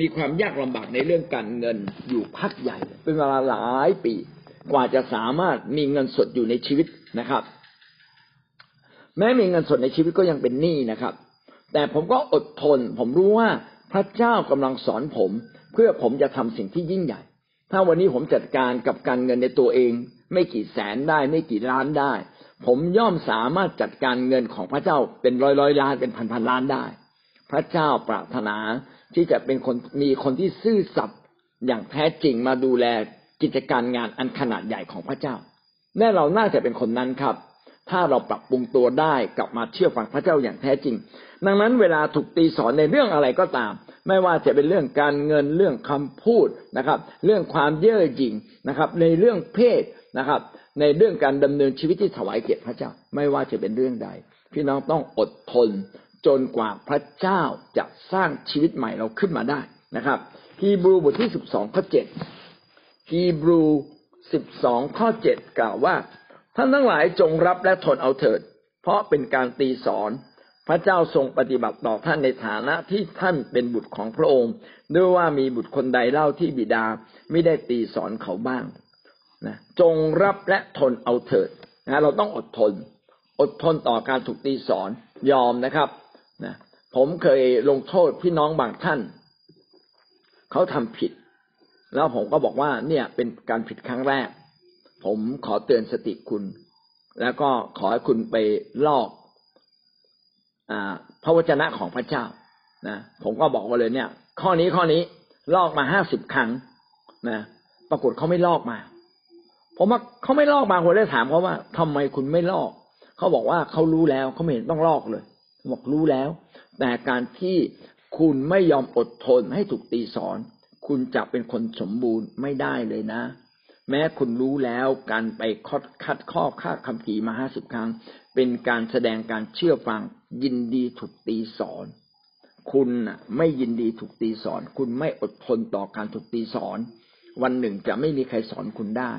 มีความยากลำบากในเรื่องการเงินอยู่พักใหญ่ เป็นเวลาหลายปี กว่าจะสามารถมีเงินสดอยู่ในชีวิตนะครับ แม้มีเงินสดในชีวิตก็ยังเป็นหนี้นะครับ แต่ผมก็อดทน ผมรู้ว่าพระเจ้ากำลังสอนผม เพื่อผมจะทำสิ่งที่ยิ่งใหญ่ ถ้าวันนี้ผมจัดการกับการเงินในตัวเอง ไม่กี่แสนได้ ไม่กี่ล้านได้ ผมย่อมสามารถจัดการเงินของพระเจ้าเป็นร้อยร้อยล้านเป็นพันพันล้านได้ พระเจ้าปรารถนาที่จะเป็นคนมีคนที่ซื่อสัตย์อย่างแท้จริงมาดูแลกิจการงานอันขนาดใหญ่ของพระเจ้า แน่เราน่าจะเป็นคนนั้นครับ ถ้าเราปรับปรุงตัวได้กลับมาเชื่อฟังพระเจ้าอย่างแท้จริง ดังนั้นเวลาถูกตีสอนในเรื่องอะไรก็ตาม ไม่ว่าจะเป็นเรื่องการเงินเรื่องคำพูดนะครับ เรื่องความเย่อหยิ่งนะครับ ในเรื่องเพศนะครับ ในเรื่องการดำเนินชีวิตที่ถวายเกียรติพระเจ้า ไม่ว่าจะเป็นเรื่องใด พี่น้องต้องอดทน จนกว่าพระเจ้าจะสร้างชีวิตใหม่เราขึ้นมาได้นะครับฮีบรูบทที่สิบสองข้อเจ็ดฮีบรูสิบสองข้อเจ็ดกล่าวว่า ท่านทั้งหลายจงรับและทนเอาเถิด เพราะเป็นการตีสอน พระเจ้าทรงปฏิบัติต่อท่านในฐานะที่ท่านเป็นบุตรของพระองค์ ด้วยว่ามีบุตรคนใดเล่าที่บิดาไม่ได้ตีสอนเขาบ้างนะจงรับและทนเอาเถิดนะเราต้องอดทน อดทนต่อการถูกตีสอนยอมนะครับนะผมเคยลงโทษพี่น้องบางท่าน เขาทำผิด แล้วผมก็บอกว่าเนี่ยเป็นการผิดครั้งแรก ผมขอเตือนสติคุณ แล้วก็ขอให้คุณไปลอกอพระวจนะของพระเจ้านะผมก็บอกว่าเลยเนี่ย ข้อนี้ข้อนี้ลอกมาห้าสิบครั้งนะปรากฏเขาไม่ลอกมา ผมว่าเขาไม่ลอกมาผมเลยถามเขาว่าทำไมคุณไม่ลอก เขาบอกว่าเขารู้แล้วเขาไม่เห็นต้องลอกเลยบอกรู้แล้ว แต่การที่คุณไม่ยอมอดทนให้ถูกตีสอน คุณจะเป็นคนสมบูรณ์ไม่ได้เลยนะ แม้คุณรู้แล้วการไปคัดคัดข้อค่าคำผีมาห้าสิบครั้ง เป็นการแสดงการเชื่อฟังยินดีถูกตีสอน คุณไม่ยินดีถูกตีสอน คุณไม่อดทนต่อการถูกตีสอน วันหนึ่งจะไม่มีใครสอนคุณได้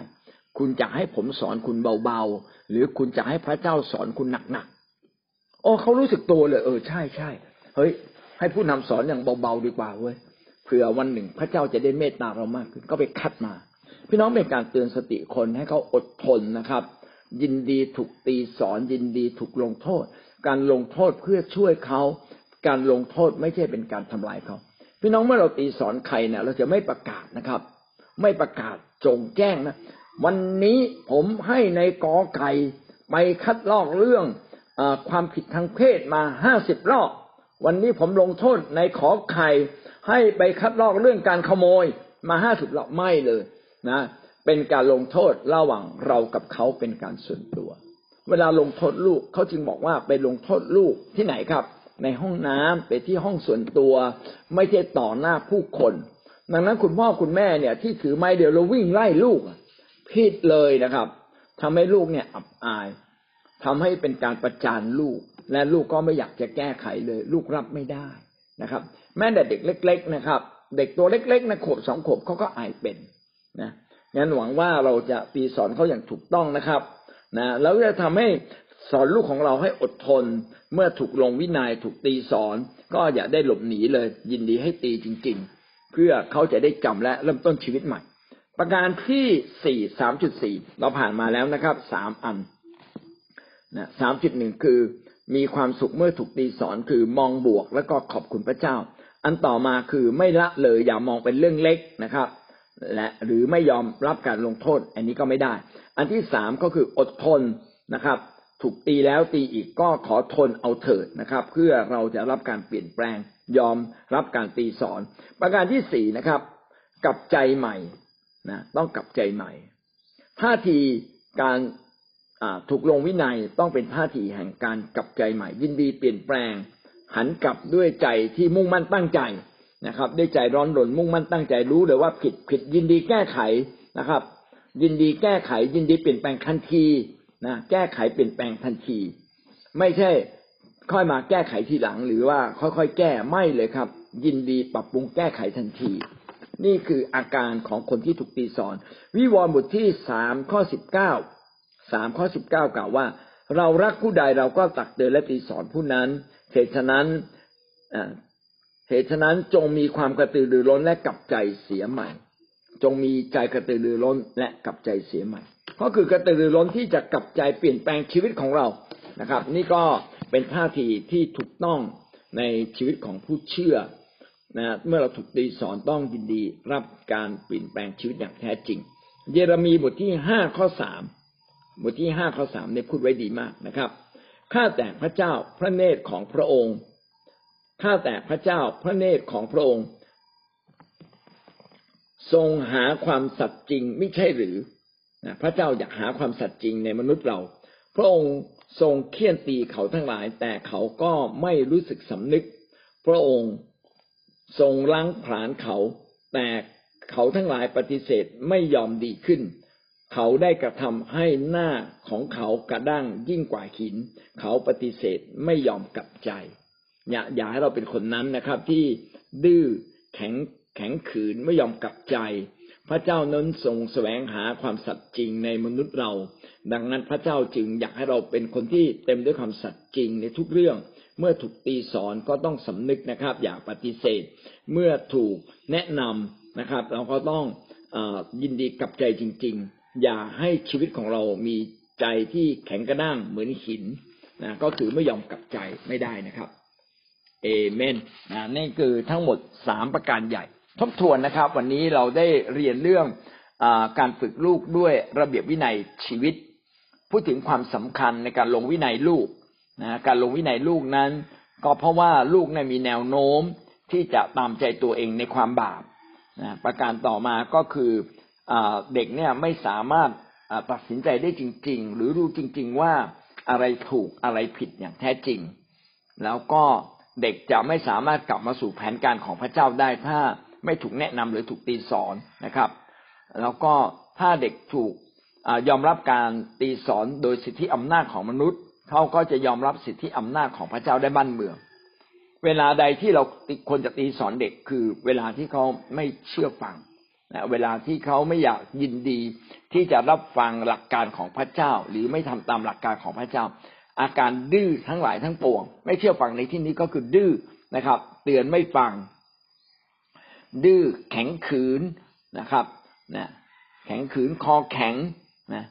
คุณจะให้ผมสอนคุณเบาๆ หรือคุณจะให้พระเจ้าสอนคุณหนักๆโอ้เขารู้สึกตัวเลย เออใช่ใช่เฮ้ย ให้ผู้นำสอนอย่างเบาๆดีกว่าเว้ยเผื่อวันหนึ่งพระเจ้าจะได้เมตตาเรามากขึ้นก็ไปคัดมา พี่น้องเป็นการเตือนสติคนให้เขาอดทนนะครับ ยินดีถูกตีสอน ยินดีถูกลงโทษ การลงโทษเพื่อช่วยเขา การลงโทษไม่ใช่เป็นการทำลายเขา พี่น้องเมื่อเราตีสอนใครเนี่ยเราจะไม่ประกาศนะครับ ไม่ประกาศจงแจ้งนะ วันนี้ผมให้ในกอไก่ไปคัดลอกเรื่องอความผิดทางเพศมาห้าสิบรอบวันนี้ผมลงโทษในขอไข่ให้ไปคัดลอกเรื่องการขโมยมาห้าสิบรอบไม่เลย นะ เป็นการลงโทษระหว่างเรากับเขาเป็นการส่วนตัว เวลาลงโทษลูกเขาจึงบอกว่าไปลงโทษลูกที่ไหนครับ ในห้องน้ำไปที่ห้องส่วนตัว ไม่ใช่ต่อหน้าผู้คน ดังนั้นคุณพ่อคุณแม่เนี่ย ที่ถือไม้เดียวเราวิ่งไล่ลูกผิดเลยนะครับทำให้ลูกเนี่ยอับอายทำให้เป็นการประจานลูก และลูกก็ไม่อยากจะแก้ไขเลย ลูกรับไม่ได้นะครับ แม้แต่เด็กเล็ก ๆ นะครับ เด็กตัวเล็กๆนะขวบสองขวบเขาก็อายเป็น นะงั้นหวังว่าเราจะตีสอนเขาอย่างถูกต้องนะครับนะแล้วจะทำให้สอนลูกของเราให้อดทน เมื่อถูกลงวินัยถูกตีสอน ก็อย่าได้หลบหนีเลย ยินดีให้ตีจริง ๆ เพื่อเขาจะได้จำและเริ่มต้นชีวิตใหม่ ประการที่สี่สามจุดสี่เราผ่านมาแล้วนะครับสามอันนะสามจุดหนึ่งคือมีความสุขเมื่อถูกตีสอนคือมองบวกแล้วก็ขอบคุณพระเจ้า อันต่อมาคือไม่ละเลยอย่ามองเป็นเรื่องเล็กนะครับ และหรือไม่ยอมรับการลงโทษ อันนี้ก็ไม่ได้ อันที่สามก็คืออดทนนะครับ ถูกตีแล้วตีอีกก็ขอทนเอาเถิดนะครับ เพื่อเราจะรับการเปลี่ยนแปลง ยอมรับการตีสอน ประการที่สี่นะครับกลับใจใหม่นะต้องกลับใจใหม่ท่าทีการถูกลงวินัยต้องเป็นท่าทีแห่งการกลับใจใหม่ ยินดีเปลี่ยนแปลง หันกลับด้วยใจที่มุ่งมั่นตั้งใจ นะครับ ได้ใจร้อนรนมุ่งมั่นตั้งใจรู้เลยว่าผิดผิดยินดีแก้ไขนะครับ ยินดีแก้ไข ยินดีเปลี่ยนแปลงทันทีนะแก้ไขเปลี่ยนแปลงทันที ไม่ใช่ค่อยมาแก้ไขทีหลัง หรือว่าค่อยๆแก้ไม่เลยครับ ยินดีปรับปรุงแก้ไขทันที นี่คืออาการของคนที่ถูกตีสอน วิวรณ์บทที่สามข้อสิบเก้าสามข้อสิบเก้ากล่าวว่า เรารักผู้ใดเราก็ตักเตือนและตีสอนผู้นั้นเหตุฉะนั้น เหตุฉะนั้นจงมีความกระตือรือร้นและกลับใจเสียใหม่ จงมีใจกระตือรือร้นและกลับใจเสียใหม่ ก็คือกระตือรือร้นที่จะกลับใจเปลี่ยนแปลงชีวิตของเรานะครับ นี่ก็เป็นท่าทีที่ถูกต้องในชีวิตของผู้เชื่อนะเมื่อเราถูกตีสอนต้องยินดีรับการเปลี่ยนแปลงชีวิตอย่างแท้จริง เยเรมีบทที่ห้าข้อสามบทที่ห้าข้อสามเนี่ยพูดไว้ดีมากนะครับข้าแต่พระเจ้าพระเนตรของพระองค์ ข้าแต่พระเจ้าพระเนตรของพระองค์ ทรงหาความสัตย์จริงไม่ใช่หรือพระเจ้าอยากหาความสัตย์จริงในมนุษย์เรา พระองค์ทรงเคี่ยนตีเขาทั้งหลาย แต่เขาก็ไม่รู้สึกสำนึก พระองค์ทรงล้างผลาญเขา แต่เขาทั้งหลายปฏิเสธไม่ยอมดีขึ้น เขาได้กระทำให้หน้าของเขากระด้างยิ่งกว่าหิน เขาปฏิเสธไม่ยอมกลับใจ อย่าอย่าให้เราเป็นคนนั้นนะครับ ที่ดื้อแข็งแข็งขืนไม่ยอมกลับใจ พระเจ้านั้นทรงแสวงหาความสัตย์จริงในมนุษย์เรา ดังนั้นพระเจ้าจึงอยากให้เราเป็นคนที่เต็มด้วยความสัตย์จริงในทุกเรื่อง เมื่อถูกตีสอนก็ต้องสำนึกนะครับ อย่าปฏิเสธ เมื่อถูกแนะนำนะครับ เราก็ต้องอยินดีกับใจจริง ๆ อย่าให้ชีวิตของเรามีใจที่แข็งกระด้างเหมือนหินนะก็คือไม่ยอมกลับใจไม่ได้นะครับ เอเมนนะนี่คือทั้งหมดสามประการใหญ่ ทบทวนนะครับ วันนี้เราได้เรียนเรื่องอการฝึกลูกด้วยระเบียบวินัยชีวิต พูดถึงความสำคัญในการลงวินัยลูกนะการลงวินัยลูกนั้น ก็เพราะว่าลูกนี่ยมีแนวโน้มที่จะตามใจตัวเองในความบาปนะประการต่อมาก็คืออเด็กเนี่ยไม่สามารถตัดสินใจได้จริง ๆ หรือรู้จริง ๆ ว่าอะไรถูกอะไรผิดอย่างแท้จริง แล้วก็ เด็กจะไม่สามารถกลับมาสู่แผนการของพระเจ้าได้ถ้าไม่ถูกแนะนำหรือถูกตีสอนนะครับ แล้วก็ถ้าเด็กถูกยอมรับการตีสอนโดยสิทธิอำนาจของมนุษย์เขาก็จะยอมรับสิทธิอำนาจของพระเจ้าได้บ้านเมือง เวลาใดที่เราควรจะตีสอนเด็กคือเวลาที่เขาไม่เชื่อฟังนะเวลาที่เขาไม่อยากยินดีที่จะรับฟังหลักการของพระเจ้า หรือไม่ทำตามหลักการของพระเจ้า อาการดื้อทั้งหลายทั้งปวง ไม่เชื่อฟังในที่นี้ก็คือดื้อนะครับ เตือนไม่ฟัง ดื้อแข็งขืนนะครับนะแข็งขืนคอแข็งนะ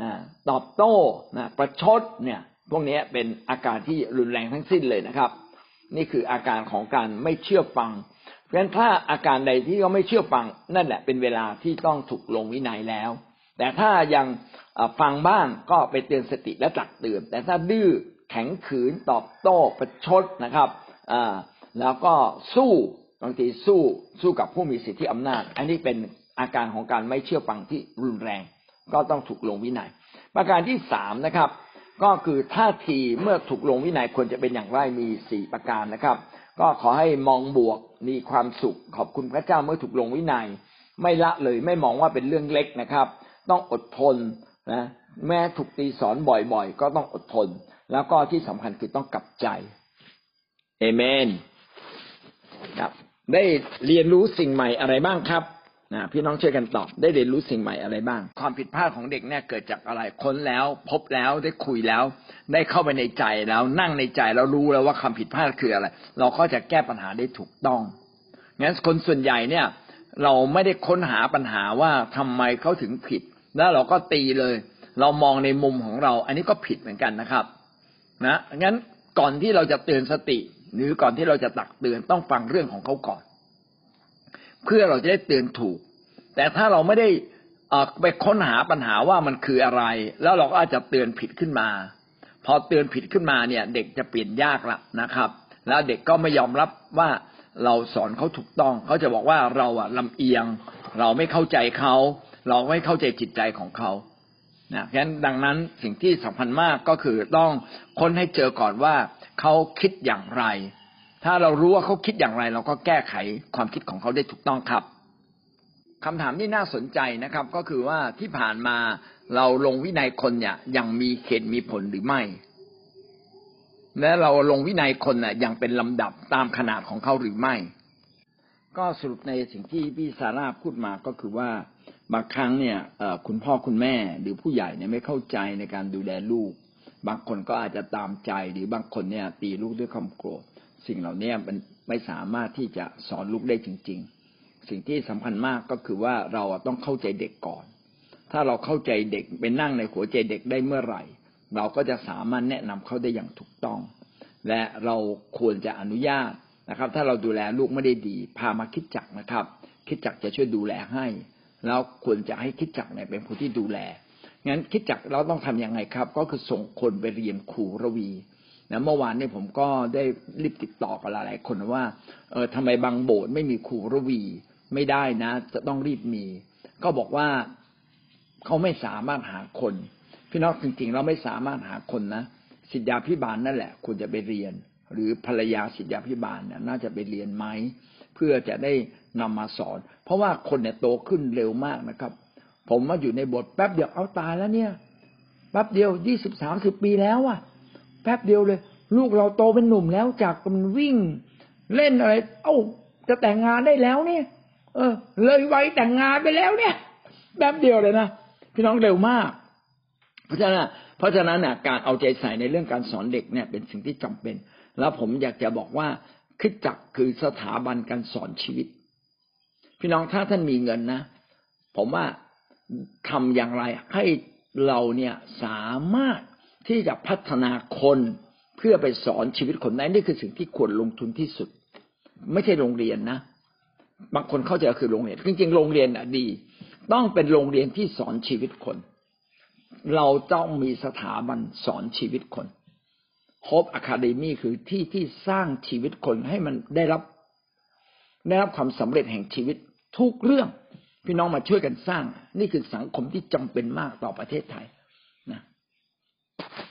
นะตอบโต้นะประชดเนี่ย พวกนี้เป็นอาการที่รุนแรงทั้งสิ้นเลยนะครับ นี่คืออาการของการไม่เชื่อฟัง เพราะฉะนั้นถ้าอาการใดที่เขาไม่เชื่อฟัง นั่นแหละเป็นเวลาที่ต้องถูกลงวินัยแล้ว แต่ถ้ายังฟังบ้างก็ไปเตือนสติและตักเตือน แต่ถ้าดื้อแข็งขืนตอบโต้ประชดนะครับแล้วก็สู้บางทีสู้สู้กับผู้มีสิทธิอำนาจ อันนี้เป็นอาการของการไม่เชื่อฟังที่รุนแรง ก็ต้องถูกลงวินัย ประการที่สามนะครับ ก็คือท่าทีเมื่อถูกลงวินัยควรจะเป็นอย่างไรมีสี่ประการนะครับ ก็ขอให้มองบวกมีความสุขขอบคุณพระเจ้าเมื่อถูกลงวินัย ไม่ละเลยไม่มองว่าเป็นเรื่องเล็กนะครับ ต้องอดทนนะแม้ถูกตีสอนบ่อยๆ ก็ต้องอดทน แล้วก็ที่สำคัญคือต้องกลับใจเอเมนครับ ได้เรียนรู้สิ่งใหม่อะไรบ้างครับนะพี่น้องช่วยกันตอบได้เรียนรู้สิ่งใหม่อะไรบ้าง ความผิดพลาดของเด็กเนี่ยเกิดจากอะไรค้นแล้ว พบแล้วได้คุยแล้ว ได้เข้าไปในใจแล้ว นั่งในใจแล้วรู้แล้วว่าความผิดพลาดคืออะไร เราก็จะแก้ปัญหาได้ถูกต้องงั้นคนส่วนใหญ่เนี่ย เราไม่ได้ค้นหาปัญหาว่าทำไมเขาถึงผิด แล้วเราก็ตีเลย เรามองในมุมของเรา อันนี้ก็ผิดเหมือนกันนะครับ นะงั้นก่อนที่เราจะเตือนสติ หรือก่อนที่เราจะตักเตือนต้องฟังเรื่องของเขาก่อน เพื่อเราจะได้เตือนถูก แต่ถ้าเราไม่ได้ไปค้นหาปัญหาว่ามันคืออะไร แล้วเราก็อาจจะเตือนผิดขึ้นมา พอเตือนผิดขึ้นมาเนี่ย เด็กจะเปลี่ยนยากละนะครับ แล้วเด็กก็ไม่ยอมรับว่าเราสอนเขาถูกต้อง เขาจะบอกว่าเราอะลำเอียง เราไม่เข้าใจเขา เราไม่เข้าใจจิตใจของเขานะฉะนั้นดังนั้นสิ่งที่สำคัญมากก็คือต้องค้นให้เจอก่อนว่าเขาคิดอย่างไร ถ้าเรารู้ว่าเขาคิดอย่างไร เราก็แก้ไขความคิดของเขาได้ถูกต้องครับคำถามที่น่าสนใจนะครับ ก็คือว่าที่ผ่านมาเราลงวินัยคนเนี่ยยังมีเขตมีผลหรือไม่ และเราลงวินัยคนน่ะยังเป็นลำดับตามขนาดของเขาหรือไม่ ก็สรุปในสิ่งที่พี่ซาร่าพูดมาก็คือว่า บางครั้งเนี่ยคุณพ่อคุณแม่หรือผู้ใหญ่เนี่ยไม่เข้าใจในการดูแลลูก บางคนก็อาจจะตามใจหรือบางคนเนี่ยตีลูกด้วยความโกรธ สิ่งเหล่านี้มันไม่สามารถที่จะสอนลูกได้จริง ๆ สิ่งที่สำคัญมากก็คือว่าเราต้องเข้าใจเด็กก่อน ถ้าเราเข้าใจเด็กไปนั่งในหัวใจเด็กได้เมื่อไหร่ เราก็จะสามารถแนะนำเขาได้อย่างถูกต้อง และเราควรจะอนุญาตนะครับ ถ้าเราดูแลลูกไม่ได้ดี พามาคิดจักนะครับ คิดจักจะช่วยดูแลให้ แล้วควรจะให้คิดจักเนี่ยเป็นผู้ที่ดูแลงั้นคิดจักเราต้องทํำยังไงครับ ก็คือส่งคนไปเรียนครูระวีนะเมื่อวานนี้ผมก็ได้รีบติดต่อกับหลายๆคนว่าเออทำไมบางโบสถ์ไม่มีครูระวีไม่ได้นะ จะต้องรีบมี ก็บอกว่าเขาไม่สามารถหาคน พี่น้องจริงๆ เราไม่สามารถหาคนนะสิทธยาพิบาลนั่นแหละควรจะไปเรียน หรือภรรยาสิทธยาพิบาลเนี่ยน่าจะไปเรียนไหมเพื่อจะได้ นำมาสอน เพราะว่าคนเนี่ยโตขึ้นเร็วมากนะครับ ผมมาอยู่ในบทแป๊บเดียวเอาตายแล้วเนี่ยแป๊บเดียวยี่สิบสามสิบปีแล้วอะแป๊บเดียวเลย ลูกเราโตเป็นหนุ่มแล้วจากมันวิ่ง เล่นอะไร เอ้าจะแต่งงานได้แล้วเนี่ย เออ เลยไวแต่งงานไปแล้วเนี่ย แป๊บเดียวเลยนะพี่น้องเร็วมาก เพราะฉะนั้นเพราะฉะนั้นน่ะการเอาใจใส่ในเรื่องการสอนเด็กเนี่ย เป็นสิ่งที่จำเป็น แล้วผมอยากจะบอกว่าคิดจักคือสถาบันการสอนชีวิต พี่น้องถ้าท่านมีเงินนะ ผมว่าทำอย่างไรให้เราเนี่ยสามารถที่จะพัฒนาคนเพื่อไปสอนชีวิตคนนั้นนี่คือสิ่งที่ควรลงทุนที่สุด ไม่ใช่โรงเรียนนะ บางคนเข้าใจคือโรงเรียน จริงๆ โรงเรียนอะดี ต้องเป็นโรงเรียนที่สอนชีวิตคน เราต้องมีสถาบันสอนชีวิตคนโฮปอะคาเดมี่คือที่ที่สร้างชีวิตคนให้มันได้รับ ได้รับความสำเร็จแห่งชีวิต ทุกเรื่องพี่น้องมาช่วยกันสร้าง นี่คือสังคมที่จำเป็นมากต่อประเทศไทยนะ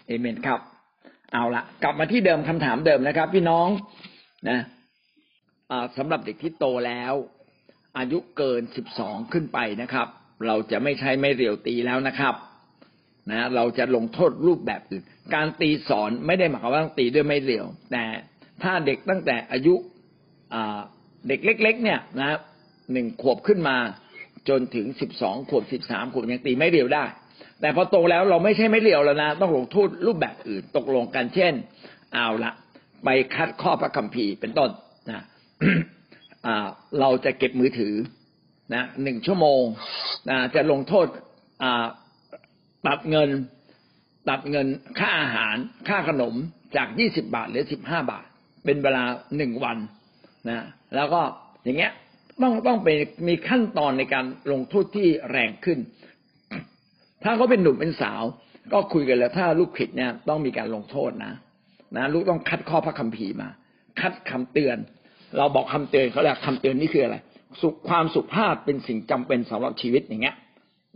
เอเมนครับ เอาละกลับมาที่เดิมคำถามเดิมนะครับ พี่น้องนะสำหรับเด็กที่โตแล้ว อายุเกินสิบสองขึ้นไปนะครับ เราจะไม่ใช้ไม่เรียวตีแล้วนะครับนะเราจะลงโทษรูปแบบอื่น การตีสอนไม่ได้หมายความว่าต้องตีด้วยไม่เรียว แต่ถ้าเด็กตั้งแต่อายุเด็กเล็ก ๆ เนี่ยนะครับ หนึ่งขวบขึ้นมา จนถึงสิบสองขวบสิบสามขวบยังตีไม่เรียวได้ แต่พอโตแล้วเราไม่ใช่ไม่เรียวแล้วนะ ต้องลงโทษรูปแบบอื่นตกลงกันเช่น เอาละไปคัดข้อพระคัมภีร์เป็นต้นนะเราจะเก็บมือถือนะหนึ่งชั่วโมงนะจะลงโทษตัดเงินตัดเงินค่าอาหารค่าขนมจากยี่สิบาทเหรือสิบห้าบาท เป็นเวลาหนึ่งวันนะแล้วก็อย่างเงี้ย ต้องต้องเป็นมีขั้นตอนในการลงโทษที่แรงขึ้น ถ้าเขาเป็นหนุ่มเป็นสาว ก็คุยกันแล้ว ถ้าลูกผิดเนี่ยต้องมีการลงโทษนะนะลูกต้องคัดข้อพระคัมภีร์มา คัดคำเตือน เราบอกคำเตือนเขาเรียกคำเตือนนี่คืออะไร สุขความสุภาพเป็นสิ่งจำเป็นสำหรับชีวิตอย่างเงี้ย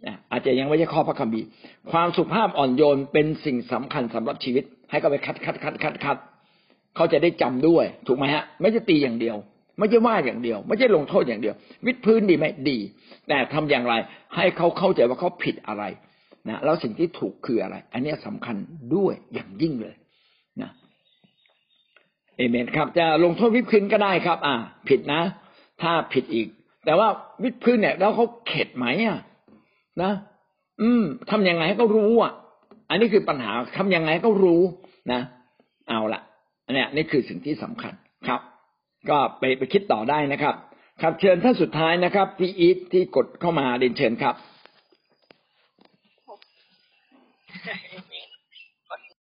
นะอาจจะยังไม่ใช่ข้อพระคัมภีร์ความสุภาพอ่อนโยนเป็นสิ่งสำคัญสำหรับชีวิต ให้เขาไปคัดคัดคัดคัดคัดเขาจะได้จำด้วย ถูกไหมฮะ ไม่ใช่ตีอย่างเดียว ไม่ใช่ว่าอย่างเดียว ไม่ใช่ลงโทษอย่างเดียว วิดพื้นดีไหมดี แต่ทำอย่างไรให้เขาเข้าใจว่าเขาผิดอะไรนะแล้วสิ่งที่ถูกคืออะไร อันนี้สำคัญด้วยอย่างยิ่งเลยนะเอเมนครับ จะลงโทษวิดพื้นก็ได้ครับ อ่า ผิดนะ ถ้าผิดอีก แต่ว่าวิดพื้นเนี่ย แล้วเขาเข็ดไหมอะนะอืมทำยังไงให้เขารู้อะ อันนี้คือปัญหาทำยังไงให้เขารู้นะเอาละอันเนี้ยนี่คือสิ่งที่สำคัญครับ ก็ไปไปคิดต่อได้นะครับ ครับเชิญท่านสุดท้ายนะครับพี่อีทที่กดเข้ามาเรียนเชิญครับ